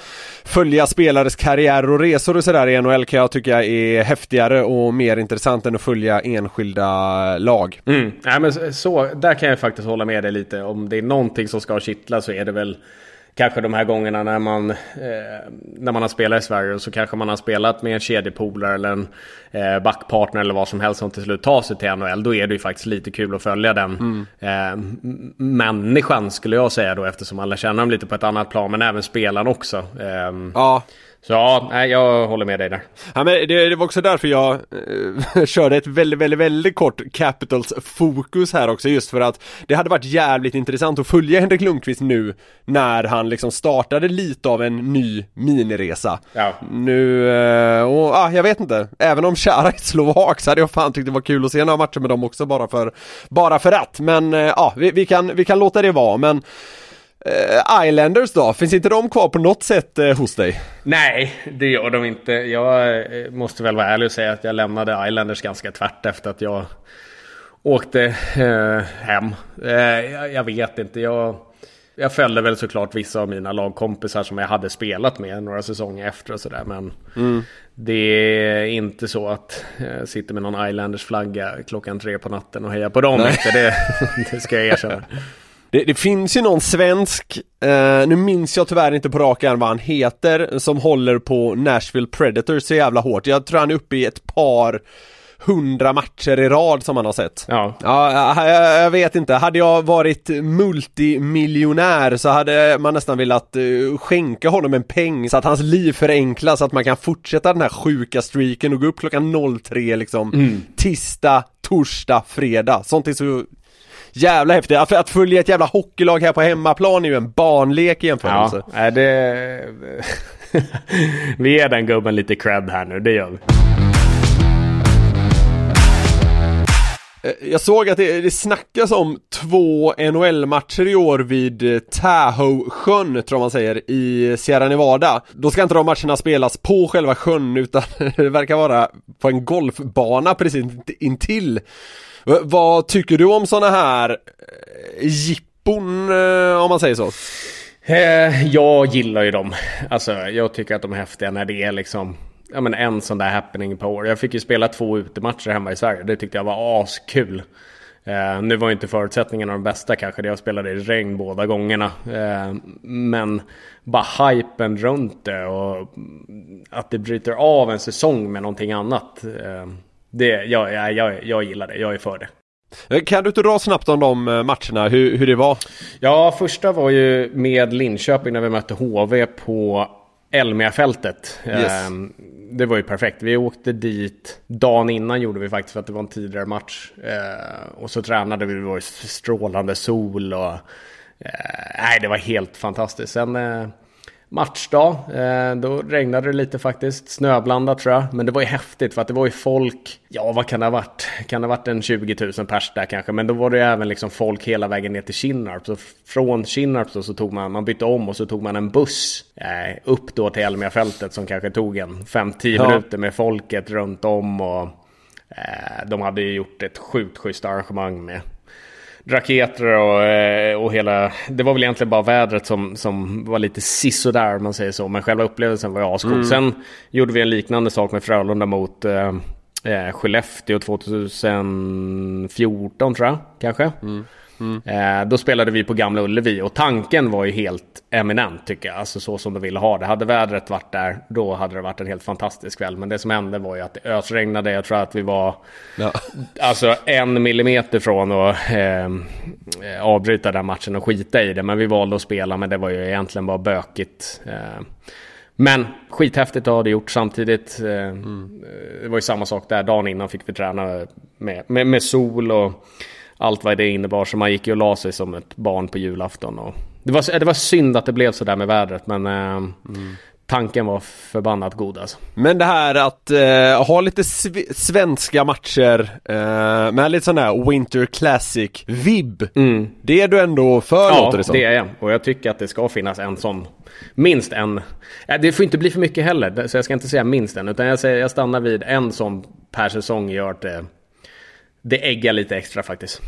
Speaker 1: följa spelares karriär och resor och sådär i NHL kan jag tycka är häftigare och mer intressant än att följa enskilda lag.
Speaker 2: Mm. Ja, men så, där kan jag faktiskt hålla med dig lite. Om det är någonting som ska kittla så är det väl kanske de här gångerna när man, eh, när man har spelat i Sverige så kanske man har spelat med en kedjepolare eller en eh, backpartner eller vad som helst som till slut tar sig till NHL. Då är det ju faktiskt lite kul att följa den mm. eh, människan skulle jag säga då eftersom alla känner dem lite på ett annat plan. Men även spelaren också. Eh,
Speaker 1: ja.
Speaker 2: Så ja, nej, jag håller med dig där.
Speaker 1: Ja, men det, det var också därför jag eh, körde ett väldigt, väldigt, väldigt kort Capitals fokus här också just för att det hade varit jävligt intressant att följa Henrik Lundqvist nu när han liksom startade lite av en ny miniresa.
Speaker 2: Ja.
Speaker 1: Nu, eh, och ah, jag vet inte, även om Chara är slovak så hade jag fan tyckt det var kul att se några matcher med dem också bara för, bara för att. Men ja, eh, ah, vi, vi, kan, vi kan låta det vara men Uh, Islanders då, finns inte de kvar på något sätt uh, hos dig?
Speaker 2: Nej, det gör de inte. Jag uh, måste väl vara ärlig och säga att jag lämnade Islanders ganska tvärt efter att jag åkte hem. Jag, jag, vet inte, jag... jag följde väl såklart vissa av mina lagkompisar som jag hade spelat med några säsonger efter och sådär. Men mm. det är inte så att jag sitter med någon Islanders flagga klockan tre på natten och hejar på dem. Det, det ska jag erkänna.
Speaker 1: Det, det, finns ju någon svensk, eh, nu minns jag tyvärr inte på rak arm vad han heter, som håller på Nashville Predators så jävla hårt. Jag tror han är uppe i ett par hundra matcher i rad som han har sett.
Speaker 2: Ja.
Speaker 1: Ja, jag, jag, vet inte. Hade jag varit multimiljonär så hade man nästan velat uh, skänka honom en peng så att hans liv förenklas så att man kan fortsätta den här sjuka streaken och gå upp klockan 03 liksom. Mm. Tisdag, torsdag, fredag. Sånt är så jävla häftigt. Att, att följa ett jävla hockeylag här på hemmaplan är ju en barnlek i jämförelse.
Speaker 2: Ja, det... vi ger den gubben lite cred här nu, det gör vi.
Speaker 1: Eh, jag såg att det, det snackas om två NHL-matcher i år vid eh, Tahoe-sjön, tror man säger, i Sierra Nevada. Då ska inte de matcherna spelas på själva sjön, utan det verkar vara på en golfbana precis intill. Vad tycker du om sådana här eh, jippon, eh, om man säger så?
Speaker 2: Eh, jag gillar ju dem. Alltså, jag tycker att de är häftiga när det är liksom ja, men en sån där happening per år. Jag fick ju spela två utematcher hemma i Sverige. Det tyckte jag var askul. Eh, nu var inte förutsättningarna de bästa kanske. Jag spelade i regn båda gångerna. Eh, men bara hypen runt det och att det bryter av en säsong med någonting annat. Eh, det, jag, jag, jag, jag gillar det. Jag är för det.
Speaker 1: Eh, kan du inte dra snabbt om de eh, matcherna, hur, hur det var?
Speaker 2: Ja, första var ju med Linköping när vi mötte HV på Elmia-fältet. Yes. Ehm, det var ju perfekt. Vi åkte dit dagen innan gjorde vi faktiskt för att det var en tidigare match. Ehm, och så tränade vi, det var strålande sol och... Eh, nej, det var helt fantastiskt. Sen matchdag. Eh, då regnade det lite faktiskt. Snöblandat tror jag. Men det var ju häftigt för att det var ju folk. Ja, vad kan det ha varit? Kan det ha varit en 20 000 pers där kanske? Men då var det ju även liksom folk hela vägen ner till Kinnarp. Så från Kinnarp så, så tog man, man bytte om och så tog man en buss eh, upp då till Elmiafältet som kanske tog en 5-10 ja. minuter med folket runt om. Och eh, de hade ju gjort ett sjukt schysst arrangemang med raketer och, eh, och hela... Det var väl egentligen bara vädret som, som var lite sisådär om man säger så. Men själva upplevelsen var ju ascool. Mm. Sen gjorde vi en liknande sak med Frölunda mot eh, eh Skellefteå 2014 tror jag kanske. Mm. Mm. Eh, då spelade vi på Gamla Ullevi och tanken var ju helt eminent tycker jag. Alltså så som de ville ha det. Hade vädret varit där, då hade det varit en helt fantastisk kväll. Men det som hände var ju att det ösregnade. Jag tror att vi var ja. alltså en millimeter från att eh, avbryta den matchen och skita i det. Men vi valde att spela, men det var ju egentligen bara bökigt. Eh, men skithäftigt att ha det gjort samtidigt. Eh, mm. Det var ju samma sak där. Dagen innan fick vi träna med, med, med sol och allt vad det innebar. Så man gick ju och la sig som ett barn på julafton. Och det, var, det var synd att det blev så där med vädret men eh, mm. Tanken var förbannat god alltså.
Speaker 1: Men det här att eh, ha lite sv svenska matcher eh, med lite sån här Winter Classic vibb. Mm. Det är du ändå för
Speaker 2: ja,
Speaker 1: låter det som.
Speaker 2: det är jag. Och jag tycker att det ska finnas en sån. Minst en. Det får inte bli för mycket heller. Så jag ska inte säga minst en. Utan jag, säger, jag stannar vid en sån per säsong gör att det det äggar lite extra faktiskt.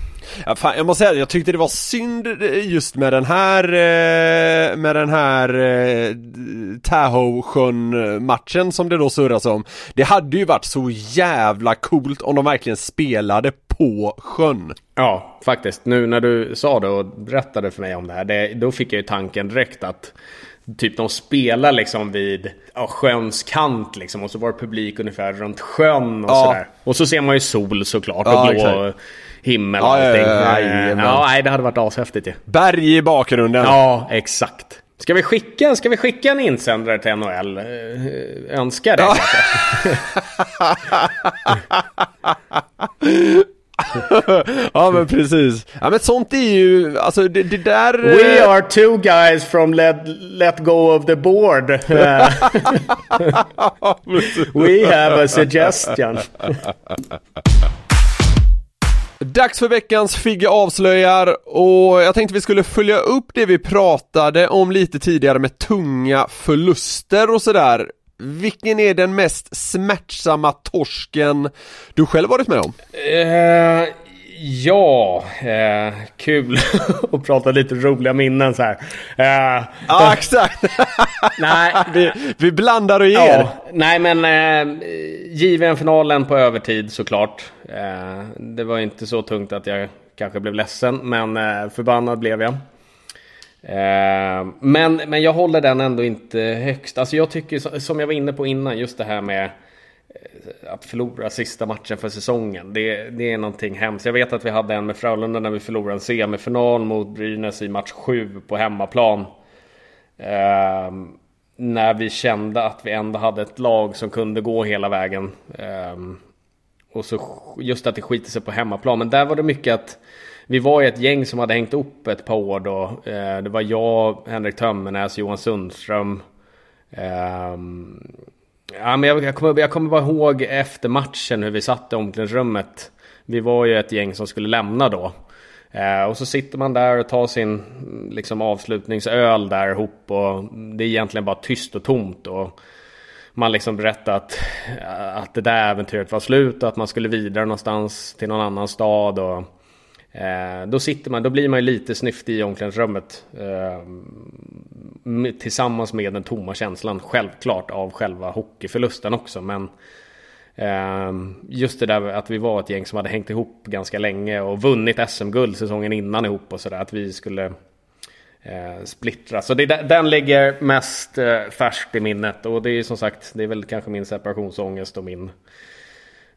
Speaker 1: Ja, fan, jag måste säga, jag tyckte det var synd just med den här eh, med den här eh, Tahoe-sjön matchen som det då surras om. Det hade ju varit så jävla coolt om de verkligen spelade på sjön.
Speaker 2: Ja, faktiskt. Nu när du sa det och berättade för mig om det här, det, då fick jag ju tanken direkt att Typ de spelar liksom vid ja, sjöns kant liksom och så var det publik ungefär runt sjön och ja. sådär. Och så ser man ju sol såklart och ja, blå exakt. himmel och ja, allting. Ja, ja, ja, nej, det hade varit ashäftigt ju.
Speaker 1: Berg i bakgrunden.
Speaker 2: Ja, exakt. Ska vi skicka, ska vi skicka en insändare till NHL? Eh, önskar det kanske?
Speaker 1: ja men precis. Ja men sånt är ju, alltså det, det, där...
Speaker 2: We are two guys from let, let go of the board. We have a suggestion.
Speaker 1: Dags för veckans Figge avslöjar och jag tänkte vi skulle följa upp det vi pratade om lite tidigare med tunga förluster och sådär vilken är den mest smärtsamma torsken du själv varit med om?
Speaker 2: Uh, Ja, eh, kul att prata lite roliga minnen så här. Eh,
Speaker 1: Ja, exakt!
Speaker 2: nej,
Speaker 1: vi, vi blandar och ger.
Speaker 2: ja, nej men eh, JVM-finalen på övertid såklart. Eh, det var inte så tungt att jag kanske blev ledsen, men förbannad blev jag. Eh, men, men jag håller den ändå inte högst. Alltså jag tycker, som jag var inne på innan, just det här med eh, att förlora sista matchen för säsongen. Det, det är någonting hemskt. Jag vet att vi hade en med Frölunda när vi förlorade en semifinal mot Brynäs i match 7 på hemmaplan. Eh, när vi kände att vi ändå hade ett lag som kunde gå hela vägen. Eh, och så just att det skiter sig på hemmaplan. Men där var det mycket att vi var ju ett gäng som hade hängt upp ett par år då. Eh, det var jag, Henrik Tömmernes, Johan Sundström. Ehm, ja, men jag, jag, kommer, jag kommer bara ihåg efter matchen hur vi satt i omklädningsrummet. Vi var ju ett gäng som skulle lämna då. Eh, och så sitter man där och tar sin liksom, avslutningsöl där ihop och det är egentligen bara tyst och tomt. Och man liksom berättar att, att det där äventyret var slut och att man skulle vidare någonstans till någon annan stad. Och, eh, då sitter man, då blir man ju lite snyftig i omklädningsrummet. Eh, med- tillsammans med den tomma känslan självklart av själva hockeyförlusten också. Men eh, Just det där att vi var ett gäng som hade hängt ihop ganska länge och vunnit SM-guld säsongen innan ihop och sådär. Att vi skulle eh, splittra. Så det, den ligger mest eh, färskt i minnet. Och det är som sagt, det är väl kanske min separationsångest och min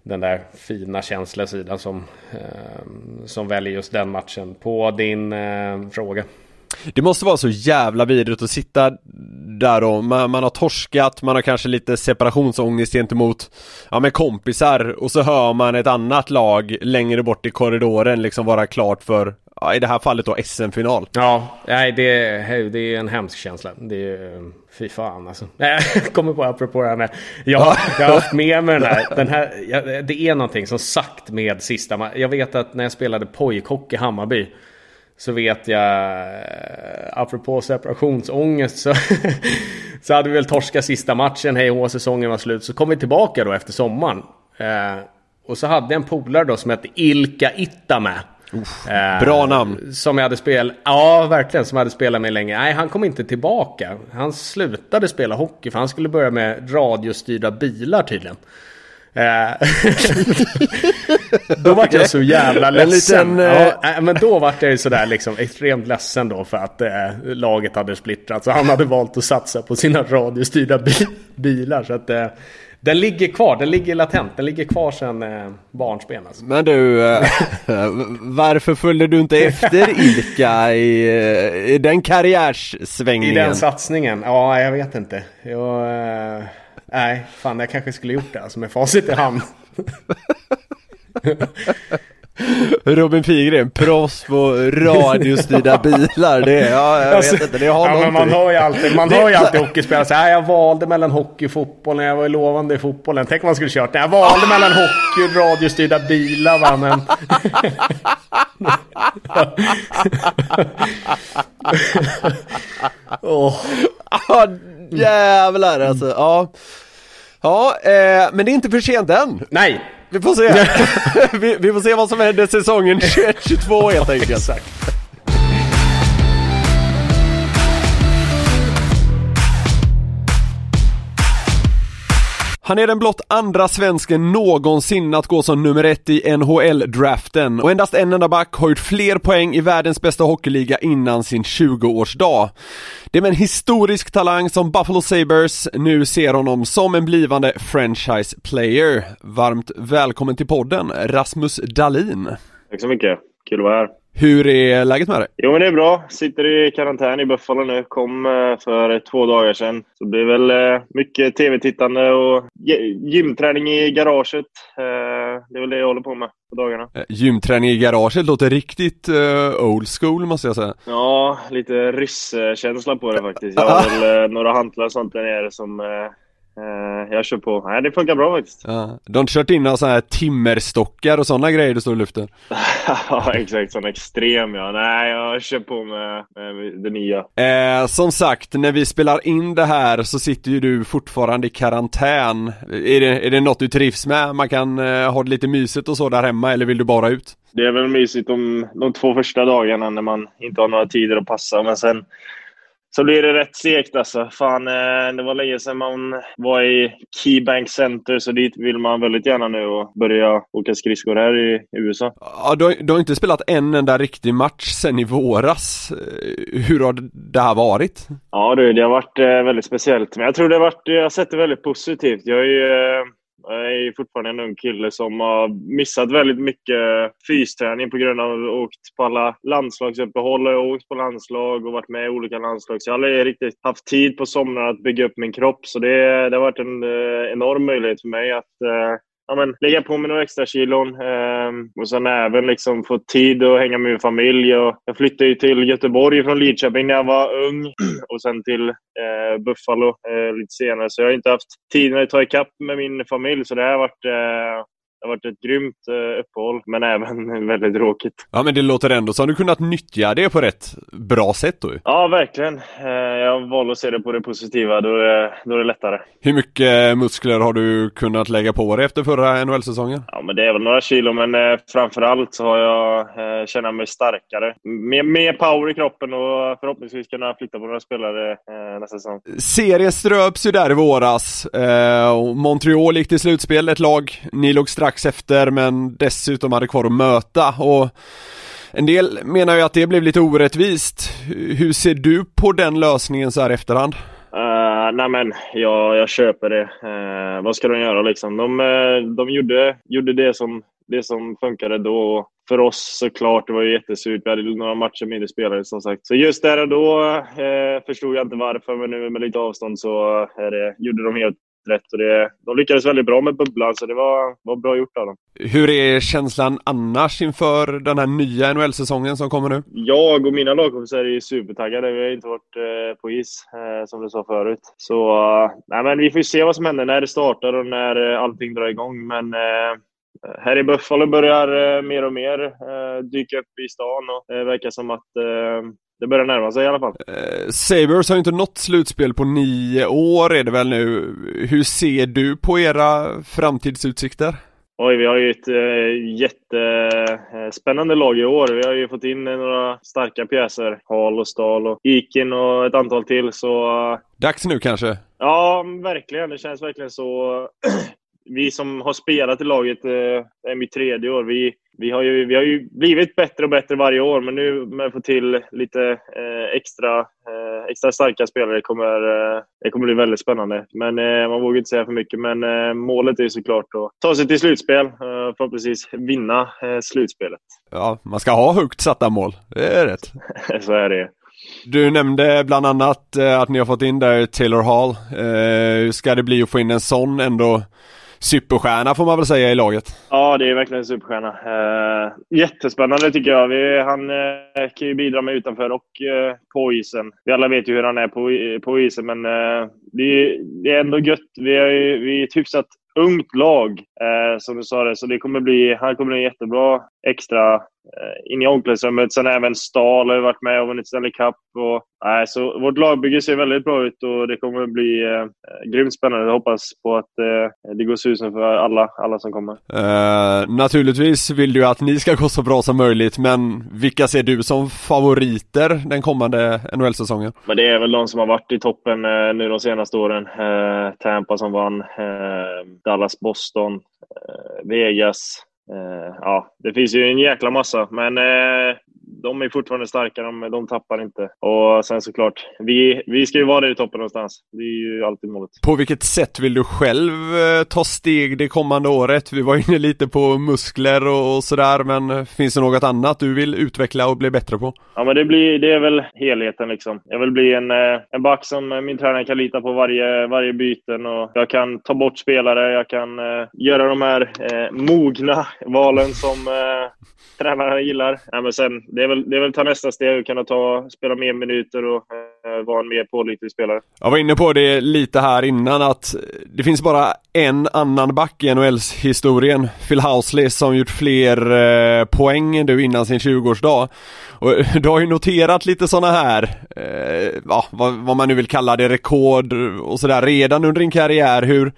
Speaker 2: den där fina känsliga sidan som, eh, som väljer just den matchen. På din eh, fråga.
Speaker 1: Det måste vara så jävla vidrigt att sitta där och man, man har torskat, man har kanske lite separationsångest gentemot Ja men kompisar och så hör man ett annat lag längre bort i korridoren liksom vara klart för Ja i det här fallet då SM-final
Speaker 2: Ja, nej det, det är en hemsk känsla. Det är, fy fan alltså. Jag kommer på apropå det här med. Jag, jag har haft med mig den här. Den här det är någonting som sagt med sista Jag vet att när jag spelade pojkhockey i Hammarby. Så vet jag, eh, apropå separationsångest så, så hade vi väl torskat sista matchen, hej och säsongen var slut. Så kom vi tillbaka då efter sommaren. Eh, och så hade jag en polare då som hette Ilka Ittamäe. Eh,
Speaker 1: Bra namn
Speaker 2: som jag hade spelat, ja verkligen, som jag hade spelat med länge. Nej, han kom inte tillbaka. Han slutade spela hockey för han skulle börja med radiostyrda bilar tydligen. Eh, då var jag så jävla
Speaker 1: En
Speaker 2: ledsen.
Speaker 1: liten, eh,
Speaker 2: ja, nej, men då var jag ju sådär liksom extremt ledsen då för att eh, laget hade splittrats. Och han hade valt att satsa på sina radiostyrda bi- bilar. Så att eh, den ligger kvar, den ligger latent. Den ligger kvar sedan eh, barnsben alltså.
Speaker 1: Men du, eh, varför följde du inte efter Ilka i, eh, i den
Speaker 2: I
Speaker 1: karriärssvängningen?
Speaker 2: den satsningen? Ja, jag vet inte. Jag, eh, nej, fan jag kanske skulle gjort det alltså med facit i hand.
Speaker 1: Robin Pigren, proffs på radiostyrda bilar, det ja jag vet inte, det har
Speaker 2: Alltså, ja, men man
Speaker 1: någonting.
Speaker 2: hör ju alltid, man hör ju alltid hockeyspelare säga jag valde mellan hockey och fotboll när jag var lovande i fotbollen. Tänk om man skulle kört. Jag valde mellan hockey och radiostyrda bilar va, men... Åh.
Speaker 1: Ja jävlar alltså, ja. Ja, eh, men det är inte för sent än.
Speaker 2: Nej!
Speaker 1: Vi får se. vi, vi får se vad som händer säsongen 21-22 helt enkelt.
Speaker 2: Exakt.
Speaker 1: Han är den blott andra svensken någonsin att gå som nummer ett i NHL-draften och endast en enda back har gjort fler poäng i världens bästa hockeyliga innan sin 20-årsdag. Det är med en historisk talang som Buffalo Sabres nu ser honom som en blivande franchise player. Varmt välkommen till podden, Rasmus Dahlin.
Speaker 3: Tack så mycket. Kul att vara här.
Speaker 1: Hur är läget med dig?
Speaker 3: Jo, men det är bra. Sitter i karantän i Buffalo nu. Kom eh, för två dagar sedan. Så det blir väl eh, mycket tv-tittande och gy- gymträning i garaget. Eh, Det är väl det jag håller på med på dagarna.
Speaker 1: Gymträning i garaget låter riktigt old school måste jag säga.
Speaker 3: Ja, lite rysskänsla på det faktiskt. Jag har väl några hantlar och sånt där nere som jag kör på. Nej, det funkar bra faktiskt.
Speaker 1: Ja. De har kört in några sådana här timmerstockar och sådana grejer du står och lyfter.
Speaker 3: Ja, exakt. Sån extrem ja. Nej, jag kör på med, med det nya.
Speaker 1: Eh, som sagt, när vi spelar in det här så sitter ju du fortfarande i karantän. Är det, är det något du trivs med? Man kan eh, ha det lite mysigt och så där hemma eller vill du bara ut?
Speaker 3: Det är väl mysigt de, de två första dagarna när man inte har några tider att passa, men sen så blir det rätt segt alltså. Fan, eh, det var länge sedan man var i Keybank Center, så dit vill man väldigt gärna nu och börja åka skridskor här i USA.
Speaker 1: Ja, du har, du har inte spelat en enda riktig match sen i våras. Eh, hur har det här varit?
Speaker 3: Ja du, det har varit eh, väldigt speciellt. Men jag tror det har varit, jag har sett det väldigt positivt. Jag är ju jag är fortfarande en ung kille som har missat väldigt mycket fysträning på grund av att åkt på alla landslagsuppehåll. Jag har åkt på landslag och varit med i olika landslag. Så jag har aldrig riktigt haft tid på somrarna att bygga upp min kropp. Så det, det har varit en eh, enorm möjlighet för mig att eh, ja, men, lägga på mig några extra kilon eh, och sen även liksom få tid att hänga med min familj. Och jag flyttade ju till Göteborg från Lidköping när jag var ung och sen till eh, Buffalo eh, lite senare. Så jag har inte haft tiden att ta ikapp med min familj. Så det har varit eh, det har varit ett grymt eh, uppehåll, men även väldigt tråkigt.
Speaker 1: Ja, men det låter ändå som du kunnat nyttja det på rätt bra sätt då
Speaker 3: Ja, verkligen. Eh, jag valde att se det på det positiva, då är, då är det lättare.
Speaker 1: Hur mycket muskler har du kunnat lägga på dig efter förra NHL-säsongen?
Speaker 3: Ja, men det är väl några kilo, men eh, framförallt så har jag känner mig starkare. Mer, mer power i kroppen och förhoppningsvis kunna flytta på några spelare nästa säsong.
Speaker 1: Serien ströps ju där i våras. Montreal gick till slutspel, ett lag ni låg strax strax efter men dessutom hade kvar att möta och en del menar ju att det blev lite orättvist. Hur ser du på den lösningen så här efterhand?
Speaker 3: Uh, nej men, jag, jag köper det. Uh, vad ska de göra liksom? De, eh, de gjorde, gjorde det, som, det som funkade då. För oss såklart, det var ju jättesurt. Vi hade några matcher mindre spelare som sagt. Så just där och då uh, förstod jag inte varför, men nu med lite avstånd så det, gjorde de helt rätt och det, de lyckades väldigt bra med bubblan så det var, var bra gjort av dem.
Speaker 1: Hur är känslan annars inför den här nya NHL-säsongen som kommer nu?
Speaker 3: Jag och mina lagkompisar är supertaggade. Vi har inte varit eh, på is eh, som du sa förut. Så eh, men vi får se vad som händer när det startar och när eh, allting drar igång. Men eh, här i Buffalo börjar eh, mer och mer dyka upp i stan och det verkar som att det börjar närma sig i alla fall.
Speaker 1: Eh, Sabres har ju inte nått slutspel på nio år är det väl nu. Hur ser du på era framtidsutsikter?
Speaker 3: Oj, vi har ju ett eh, jättespännande lag i år. Vi har ju fått in några starka pjäser. Hall och Stahl och Ikin och ett antal till, så...
Speaker 1: Dags nu kanske?
Speaker 3: Ja, verkligen. Det känns verkligen så. vi som har spelat i laget, eh, det är mitt tredje år, vi, vi, har ju, vi har ju blivit bättre och bättre varje år, men nu med att få till lite eh, extra, eh, extra starka spelare kommer eh, det kommer bli väldigt spännande. Men man vågar inte säga för mycket, men målet är såklart att ta sig till slutspel och förhoppningsvis vinna slutspelet.
Speaker 1: Ja, man ska ha högt satta mål, det är rätt.
Speaker 3: Så är det.
Speaker 1: Du nämnde bland annat att ni har fått in där Taylor Hall. Hur ska det bli att få in en sån ändå superstjärna får man väl säga i laget.
Speaker 3: Ja, det är verkligen en superstjärna. Eh, jättespännande tycker jag. Vi, han eh, kan ju bidra med utanför och eh, på isen. Vi alla vet ju hur han är på, på isen, men eh, det, det, är ändå gött. Vi är, vi är ett hyfsat ungt lag, eh, som du sa det. Så det kommer bli, han kommer bli en jättebra extra eh, in i omklädningsrummet. Sen även Stahl har varit med och vunnit Stanley Cup. Och, eh, så vårt lagbygge ser väldigt bra ut och det kommer bli eh, grymt spännande. Jag hoppas på att eh, det går susen för alla, alla som kommer.
Speaker 1: Uh, naturligtvis vill du att ni ska gå så bra som möjligt, men vilka ser du som favoriter den kommande NHL-säsongen?
Speaker 3: Men det är väl de som har varit i toppen eh, nu de senaste åren. Eh, Tampa som vann, Dallas, Boston, Vegas. Eh, ja, det finns ju en jäkla massa, men eh, de är fortfarande starka, de, de tappar inte. Och sen såklart, vi, vi ska ju vara där i toppen någonstans. Det är ju alltid målet.
Speaker 1: På vilket sätt vill du själv uh, ta steg det kommande året? Vi var inne lite på muskler och, och sådär, men finns det något annat du vill utveckla och bli bättre på?
Speaker 3: Ja, men det, blir, det är väl helheten liksom. Jag vill bli en, en back som min tränare kan lita på varje, varje byten och jag kan ta bort spelare, jag kan göra de här mogna valen som eh, tränaren gillar. Ja, men sen, det, är väl, det är väl ta nästa steg och kunna ta, spela mer minuter och eh, vara en mer pålitlig spelare.
Speaker 1: Jag var inne på det lite här innan att det finns bara en annan back i NHLs historien, Phil Housley, som gjort fler eh, poäng än du innan sin 20-årsdag. Och du har ju noterat lite sådana här, eh, ja, vad, vad, man nu vill kalla det, rekord och sådär redan under din karriär. Hur,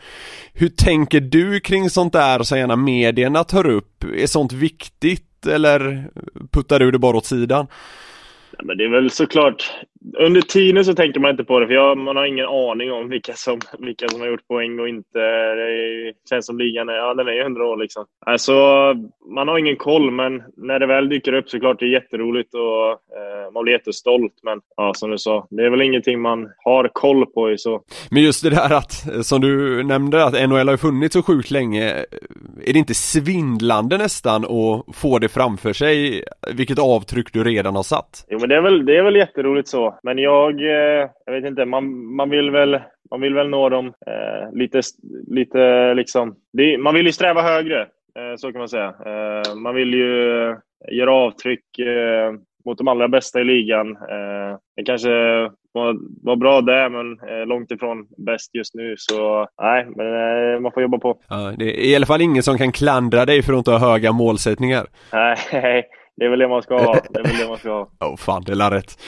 Speaker 1: hur tänker du kring sånt där som gärna medierna tar upp? Är sånt viktigt eller puttar du det bara åt sidan?
Speaker 3: Ja, men det är väl såklart, under tiden så tänker man inte på det, för jag, man har ingen aning om vilka som, vilka som har gjort poäng och inte. Det känns som ligan är, ja, den är ju 100 år liksom. Alltså, man har ingen koll, men när det väl dyker upp så klart det är jätteroligt och eh, man blir jättestolt. Men ja, som du sa, det är väl ingenting man har koll på i så.
Speaker 1: Men just det där att, som du nämnde, att NHL har funnits så sjukt länge. Är det inte svindlande nästan att få det framför sig, vilket avtryck du redan har satt?
Speaker 3: Jo, men det är väl, det är väl jätteroligt så. Men jag, eh, jag vet inte, man, man vill väl man vill väl nå dem eh, lite, lite liksom... Det, man vill ju sträva högre, eh, så kan man säga. Eh, man vill ju göra avtryck eh, mot de allra bästa i ligan. Eh, det kanske var, var bra där, men långt ifrån bäst just nu. Så nej, men man får jobba på.
Speaker 1: Ja, det är i alla fall ingen som kan klandra dig för att inte ha höga målsättningar.
Speaker 3: Nej, det är väl det man ska ha. Det är väl det man ska ha.
Speaker 1: oh, fan, det är rätt.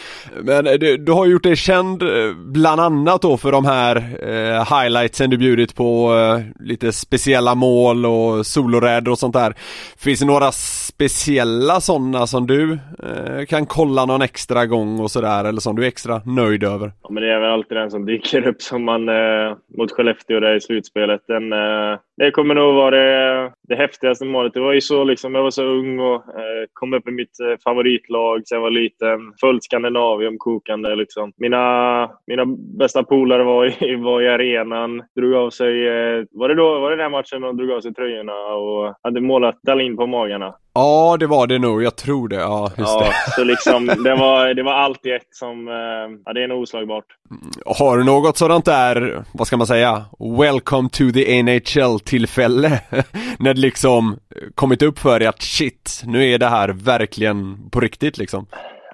Speaker 1: Men eh, du, du har gjort dig känd eh, bland annat då för de här eh, highlightsen du bjudit på eh, lite speciella mål och soloräder och sånt där. Finns det några speciella sådana som du eh, kan kolla någon extra gång och sådär eller som du är extra nöjd över?
Speaker 3: Ja, men det är väl alltid den som dyker upp som man eh, mot Skellefteå där i slutspelet. Den, eh, det kommer nog vara det, det häftigaste målet. Det var ju så liksom, jag var så ung och eh, kom upp i mitt eh, favoritlag sen jag var liten. Följt Skandinavium kokande liksom. Mina, mina bästa polare var i, var i arenan. Drog av sig, eh, var det då, var det den matchen de drog av sig tröjorna och hade målat Dahlin på magarna?
Speaker 1: Ja, det var det nog. Jag tror det. Ja, just
Speaker 3: ja,
Speaker 1: det.
Speaker 3: Så liksom, det var, det var allt i ett som, eh, ja det är nog oslagbart.
Speaker 1: Har du något sådant där, vad ska man säga, welcome to the NHL-tillfälle? När det liksom kommit upp för dig att shit, nu är det här verkligen på riktigt liksom.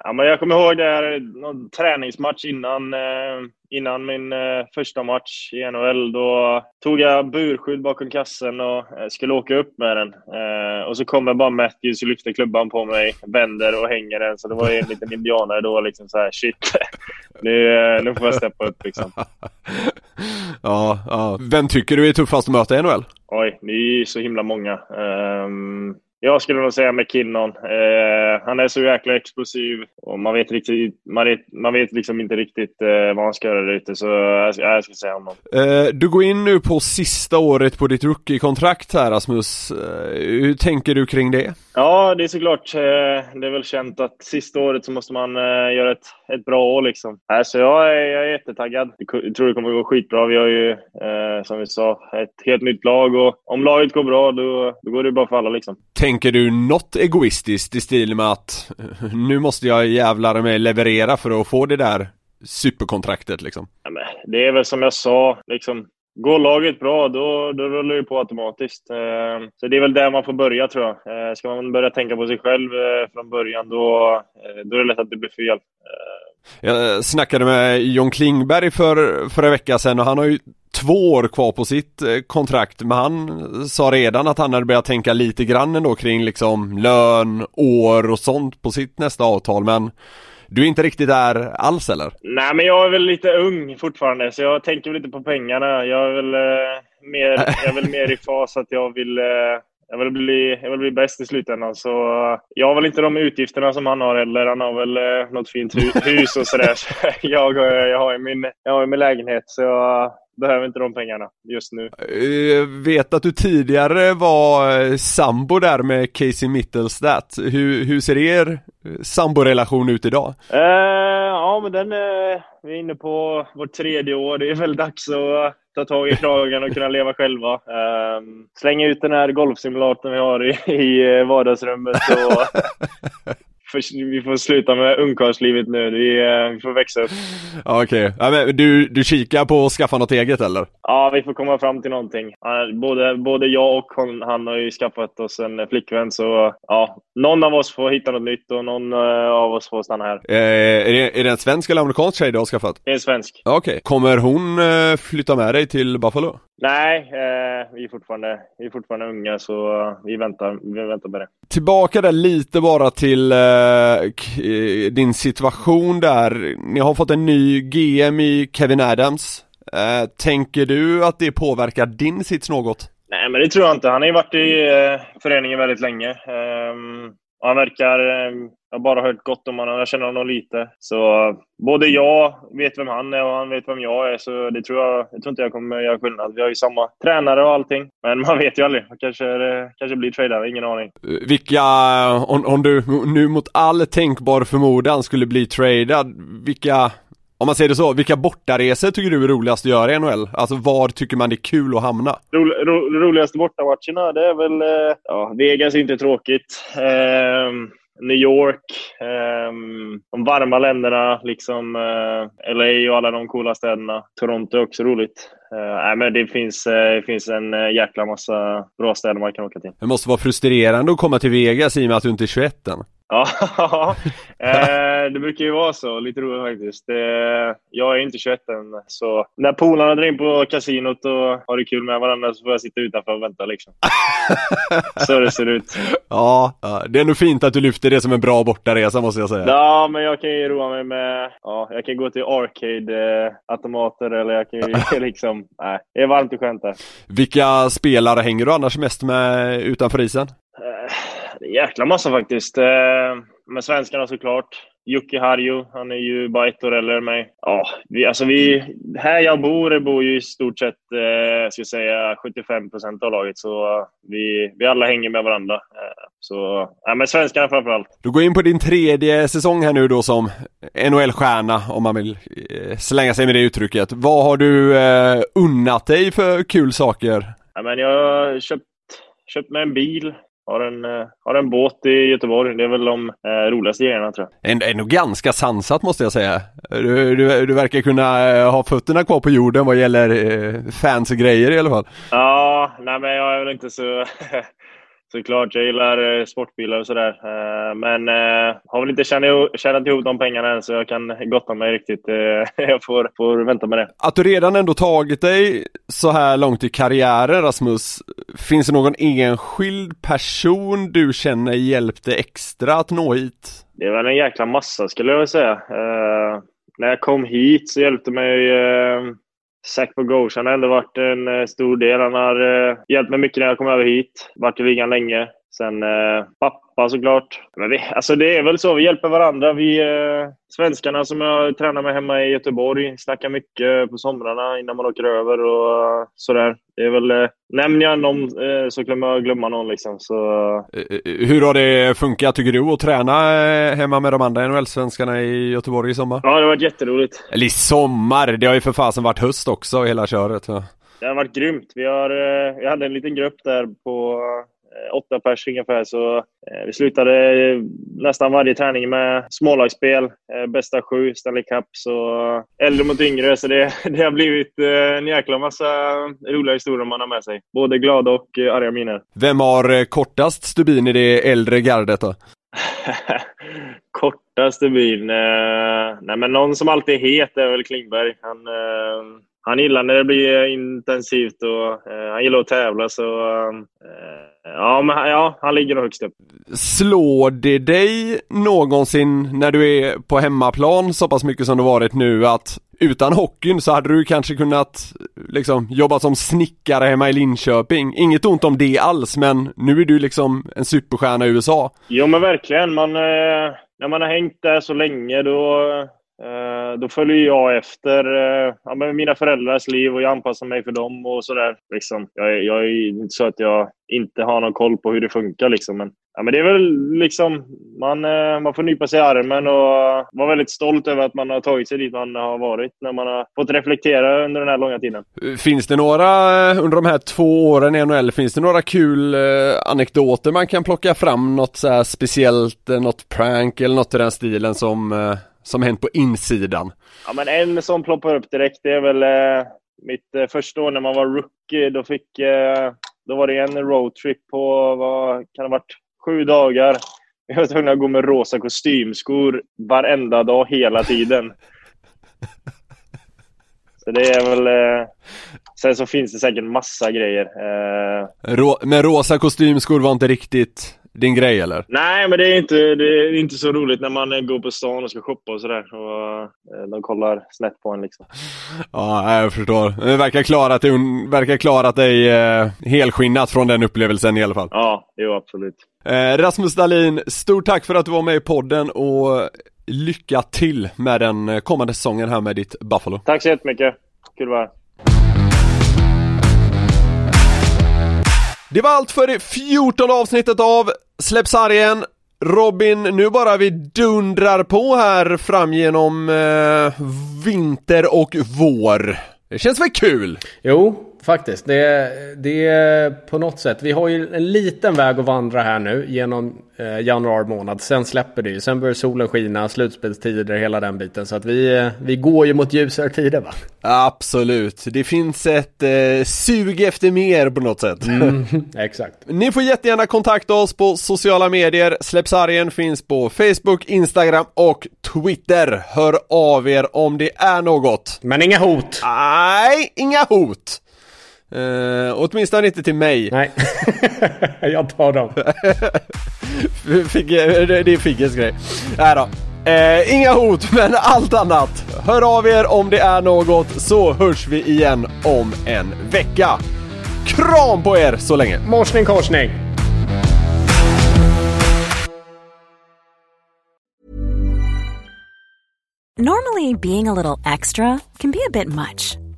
Speaker 3: Ja, men jag kommer ihåg det här, någon träningsmatch innan, eh, innan min eh, första match i NHL. Då tog jag burskydd bakom kassen och eh, skulle åka upp med den. Och så kommer bara Matthews och lyfter klubban på mig, vänder och hänger den. Så det var ju en liten indianare då, liksom så här shit. nu, nu får jag steppa upp liksom.
Speaker 1: ja, ja. Vem tycker du är tuffast att möta i NHL?
Speaker 3: Oj, det är ju så himla många. Um, jag skulle nog säga McKinnon. Eh, han är så jäkla explosiv och man vet, riktigt, man vet, man vet liksom inte riktigt eh, vad han ska göra där ute, så jag, jag ska säga honom.
Speaker 1: Eh, du går in nu på sista året på ditt rookie-kontrakt här Rasmus. Eh, hur tänker du kring det?
Speaker 3: Ja, det är såklart. Eh, det är väl känt att sista året så måste man eh, göra ett, ett bra år liksom. Så jag är, jag är jättetaggad. Jag tror det kommer att gå skitbra. Vi har ju, som vi sa, ett helt nytt lag och om laget går bra då, då går det bra för alla liksom.
Speaker 1: Tänker du något egoistiskt i stil med att nu måste jag jävlar mig leverera för att få det där superkontraktet liksom?
Speaker 3: Ja, men det är väl som jag sa, liksom Går laget bra, då, då rullar det på automatiskt. Eh, så det är väl där man får börja, tror jag. Eh, ska man börja tänka på sig själv eh, från början, då, då är det lätt att det blir fel.
Speaker 1: Jag snackade med John Klingberg för, för en vecka sedan och han har ju två år kvar på sitt eh, kontrakt men han sa redan att han hade börjat tänka lite grann ändå kring liksom lön, år och sånt på sitt nästa avtal men du är inte riktigt där alls eller?
Speaker 3: Nej men jag är väl lite ung fortfarande så jag tänker väl inte på pengarna. Jag är väl, eh, mer, jag är väl mer i fas att jag vill eh, jag vill, bli, jag vill bli bäst i slutändan. Så jag har väl inte de utgifterna som han har heller. Han har väl eh, något fint hus och sådär. Så jag, jag, har ju min, jag har min lägenhet så jag behöver inte de pengarna just nu.
Speaker 1: Jag vet att du tidigare var eh, sambo där med Casey Mittelstadt. Hur, hur ser er samborelation ut idag?
Speaker 3: Uh, ja, men den är, vi är inne på vårt tredje år. Det är väl dags att ta tag i kragen och kunna leva själva. Ehm, um, slänga ut den här golfsimulatorn vi har i, i eh, vardagsrummet och vi får sluta med ungkarlslivet nu. Vi, eh, vi får växa upp.
Speaker 1: Okej. Okay. Ja, du, du kikar på att skaffa något eget eller?
Speaker 3: Ja, vi får komma fram till någonting. Både, både jag och hon, han har ju skaffat oss en flickvän, så ja, någon av oss får hitta något nytt och någon eh, av oss får stanna här.
Speaker 1: Eh, är, det, är det en svensk eller amerikansk tjej du har skaffat?
Speaker 3: Det är en svensk.
Speaker 1: Okej. Okay. Kommer hon eh, flytta med dig till Buffalo?
Speaker 3: Nej, eh, vi, är fortfarande, vi är fortfarande unga så vi väntar, vi väntar med det.
Speaker 1: Tillbaka där lite bara till eh, Eh, eh, din situation där. Ni har fått en ny GM i Kevin Adams. Eh, tänker du att det påverkar din sits något?
Speaker 3: Nej, men det tror jag inte. Han har ju varit i eh, föreningen väldigt länge. Um, han verkar... Ehm, Eh, jag har bara hört gott om honom, jag känner honom lite. Så både jag vet vem han är och han vet vem jag är, så det tror jag, jag tror inte jag kommer göra skillnad. Vi har ju samma tränare och allting. Men man vet ju aldrig. Kanske, kanske blir tradare, ingen aning.
Speaker 1: Vilka, om, om du nu mot all tänkbar förmodan skulle bli tradad, vilka om man säger det så, vilka bortaresor tycker du är roligast att göra i NHL? Alltså var tycker man det är kul att hamna?
Speaker 3: Ro, ro, roligaste bortamatcherna, det är väl... Eh, ja, Vegas är inte tråkigt. Eh, New York, ehm, de varma länderna, liksom eh, LA och alla de coola städerna. Toronto är också roligt. Eh, nej, men det finns, eh, det finns en jäkla massa bra städer man kan åka till.
Speaker 1: Det måste vara frustrerande att komma till Vegas i och med att du inte är 21 än.
Speaker 3: Ja, eh, det brukar ju vara så. Lite roligt faktiskt. jag är inte 21 än, så när polarna drar in på kasinot och har det kul med varandra så får jag sitta utanför och vänta liksom. så det ser ut.
Speaker 1: Ja, det är nog fint att du lyfter det som en bra bortaresa måste jag säga.
Speaker 3: Ja, men jag kan ju roa mig med, ja, jag kan gå till arcade-automater eller jag kan ju liksom, nej, det är varmt och skönt där.
Speaker 1: Vilka spelare hänger du annars mest med utanför isen?
Speaker 3: Jäkla massa faktiskt. Eh, med svenskarna såklart. Jocke Harju, han är ju bara ett år äldre än mig. Ja, vi, alltså vi, här jag bor bor ju i stort sett, eh, ska jag säga, 75 procent av laget. Så vi, vi alla hänger med varandra. Eh, så, ja, men svenskarna framförallt.
Speaker 1: Du går in på din tredje säsong här nu då som NHL-stjärna, om man vill eh, slänga sig med det uttrycket. Vad har du eh, unnat dig för kul saker?
Speaker 3: Ja, men jag har köpt, köpt mig en bil, har en, eh, har en båt i Göteborg. Det är väl de eh, roligaste grejerna tror jag.
Speaker 1: Ändå, ändå ganska sansat måste jag säga. Du, du, du verkar kunna eh, ha fötterna kvar på jorden vad gäller eh, fancy grejer i alla fall.
Speaker 3: Ja, nej men jag är väl inte så Såklart, jag gillar eh, sportbilar och sådär. Eh, men eh, har väl inte tjänat ihop de pengarna än så jag kan gotta mig riktigt. Jag får, får vänta med det.
Speaker 1: Att du redan ändå tagit dig så här långt i karriären Rasmus, finns det någon enskild person du känner hjälpte extra att nå hit?
Speaker 3: Det är väl en jäkla massa skulle jag vilja säga. När jag kom hit så hjälpte mig Zach Bogosian har ändå varit en eh, stor del. Han har eh, hjälpt mig mycket när jag kom över hit. Varit i ligan länge. Sen eh, pappa såklart. Men vi, alltså det är väl så, vi hjälper varandra. Vi eh, svenskarna som jag tränar med hemma i Göteborg snackar mycket på somrarna innan man åker över och uh, sådär. Det är väl, eh, nämner jag någon eh, så glömmer jag glömma någon liksom. Så...
Speaker 1: Eh, hur har det funkat tycker du att träna eh, hemma med de andra NHL-svenskarna i Göteborg i sommar?
Speaker 3: Ja, det har varit jätteroligt.
Speaker 1: Eller i sommar, det har ju för fasen varit höst också hela köret. Ja.
Speaker 3: Det har varit grymt. Vi, har, eh, vi hade en liten grupp där på Eh, åtta pers ungefär. Så eh, vi slutade nästan varje träning med smålagsspel. Eh, bästa sju, Stanley Cup. Så äldre mot yngre. Så det, det har blivit en jäkla massa roliga historier man har med sig. Både glada och arga minnen.
Speaker 1: Vem har kortast stubin i det äldre gardet då?
Speaker 3: kortast stubin? nej men någon som alltid är het är väl Klingberg. Han, han gillar när det blir intensivt och han gillar att tävla så Ja, men ja, han ligger nog högst upp.
Speaker 1: Slår det dig någonsin när du är på hemmaplan så pass mycket som du varit nu att utan hockeyn så hade du kanske kunnat liksom jobba som snickare hemma i Linköping. Inget ont om det alls men nu är du liksom en superstjärna i USA.
Speaker 3: Jo men verkligen. Man, eh, när man har hängt där så länge då Eh, Eh, då följer jag efter eh, ja, men mina föräldrars liv och jag anpassar mig för dem och sådär. Liksom. Jag, jag är inte så att jag inte har någon koll på hur det funkar liksom. Men, ja, men det är väl liksom, man, eh, man får nypa sig i armen och vara väldigt stolt över att man har tagit sig dit man har varit när man har fått reflektera under den här långa tiden.
Speaker 1: Finns det några, under de här två åren i NHL, finns det några kul anekdoter man kan plocka fram? Något så speciellt, något prank eller något i den stilen som som hänt på insidan?
Speaker 3: Ja, men en som ploppar upp direkt, det är väl eh, mitt eh, första år när man var rookie. Då, fick, eh, då var det en roadtrip på, vad kan det ha varit, sju dagar. Jag var tvungen att gå med rosa kostymskor varenda dag, hela tiden. Så det är väl... Eh, sen så finns det säkert massa grejer. Eh,
Speaker 1: Rå, men rosa kostymskor var inte riktigt din grej eller?
Speaker 3: Nej, men det är inte, det är inte så roligt när man går på stan och ska shoppa och sådär. Och eh, de kollar snett på en liksom.
Speaker 1: Ja, jag förstår. Det verkar klarat dig, verkar klarat dig eh, helskinnat från den upplevelsen i alla fall.
Speaker 3: Ja, jo absolut.
Speaker 1: Eh, Rasmus Dahlin, stort tack för att du var med i podden och lycka till med den kommande säsongen här med ditt Buffalo.
Speaker 3: Tack så jättemycket. Kul att vara här.
Speaker 1: Det var allt för det 14 avsnittet av Släpp sargen. Robin, nu bara vi dundrar på här fram genom eh, vinter och vår. Det känns väl kul?
Speaker 2: Jo, faktiskt. Det, det är på något sätt. Vi har ju en liten väg att vandra här nu genom eh, januari månad. Sen släpper det ju. Sen börjar solen skina, slutspelstider, hela den biten. Så att vi, eh, vi går ju mot ljusare tider va?
Speaker 1: Absolut. Det finns ett eh, sug efter mer på något sätt.
Speaker 2: Mm, exakt.
Speaker 1: Ni får jättegärna kontakta oss på sociala medier. Släppsargen finns på Facebook, Instagram och Twitter. Hör av er om det är något.
Speaker 2: Men inga hot.
Speaker 1: Nej, inga hot. Uh, åtminstone inte till mig.
Speaker 2: Nej, jag tar dem.
Speaker 1: Fick, det är Figges grej. Nej då. Uh, inga hot, men allt annat. Hör av er om det är något så hörs vi igen om en vecka. Kram på er så länge.
Speaker 2: Morsning korsning.
Speaker 4: Normally being a little extra can be a bit much.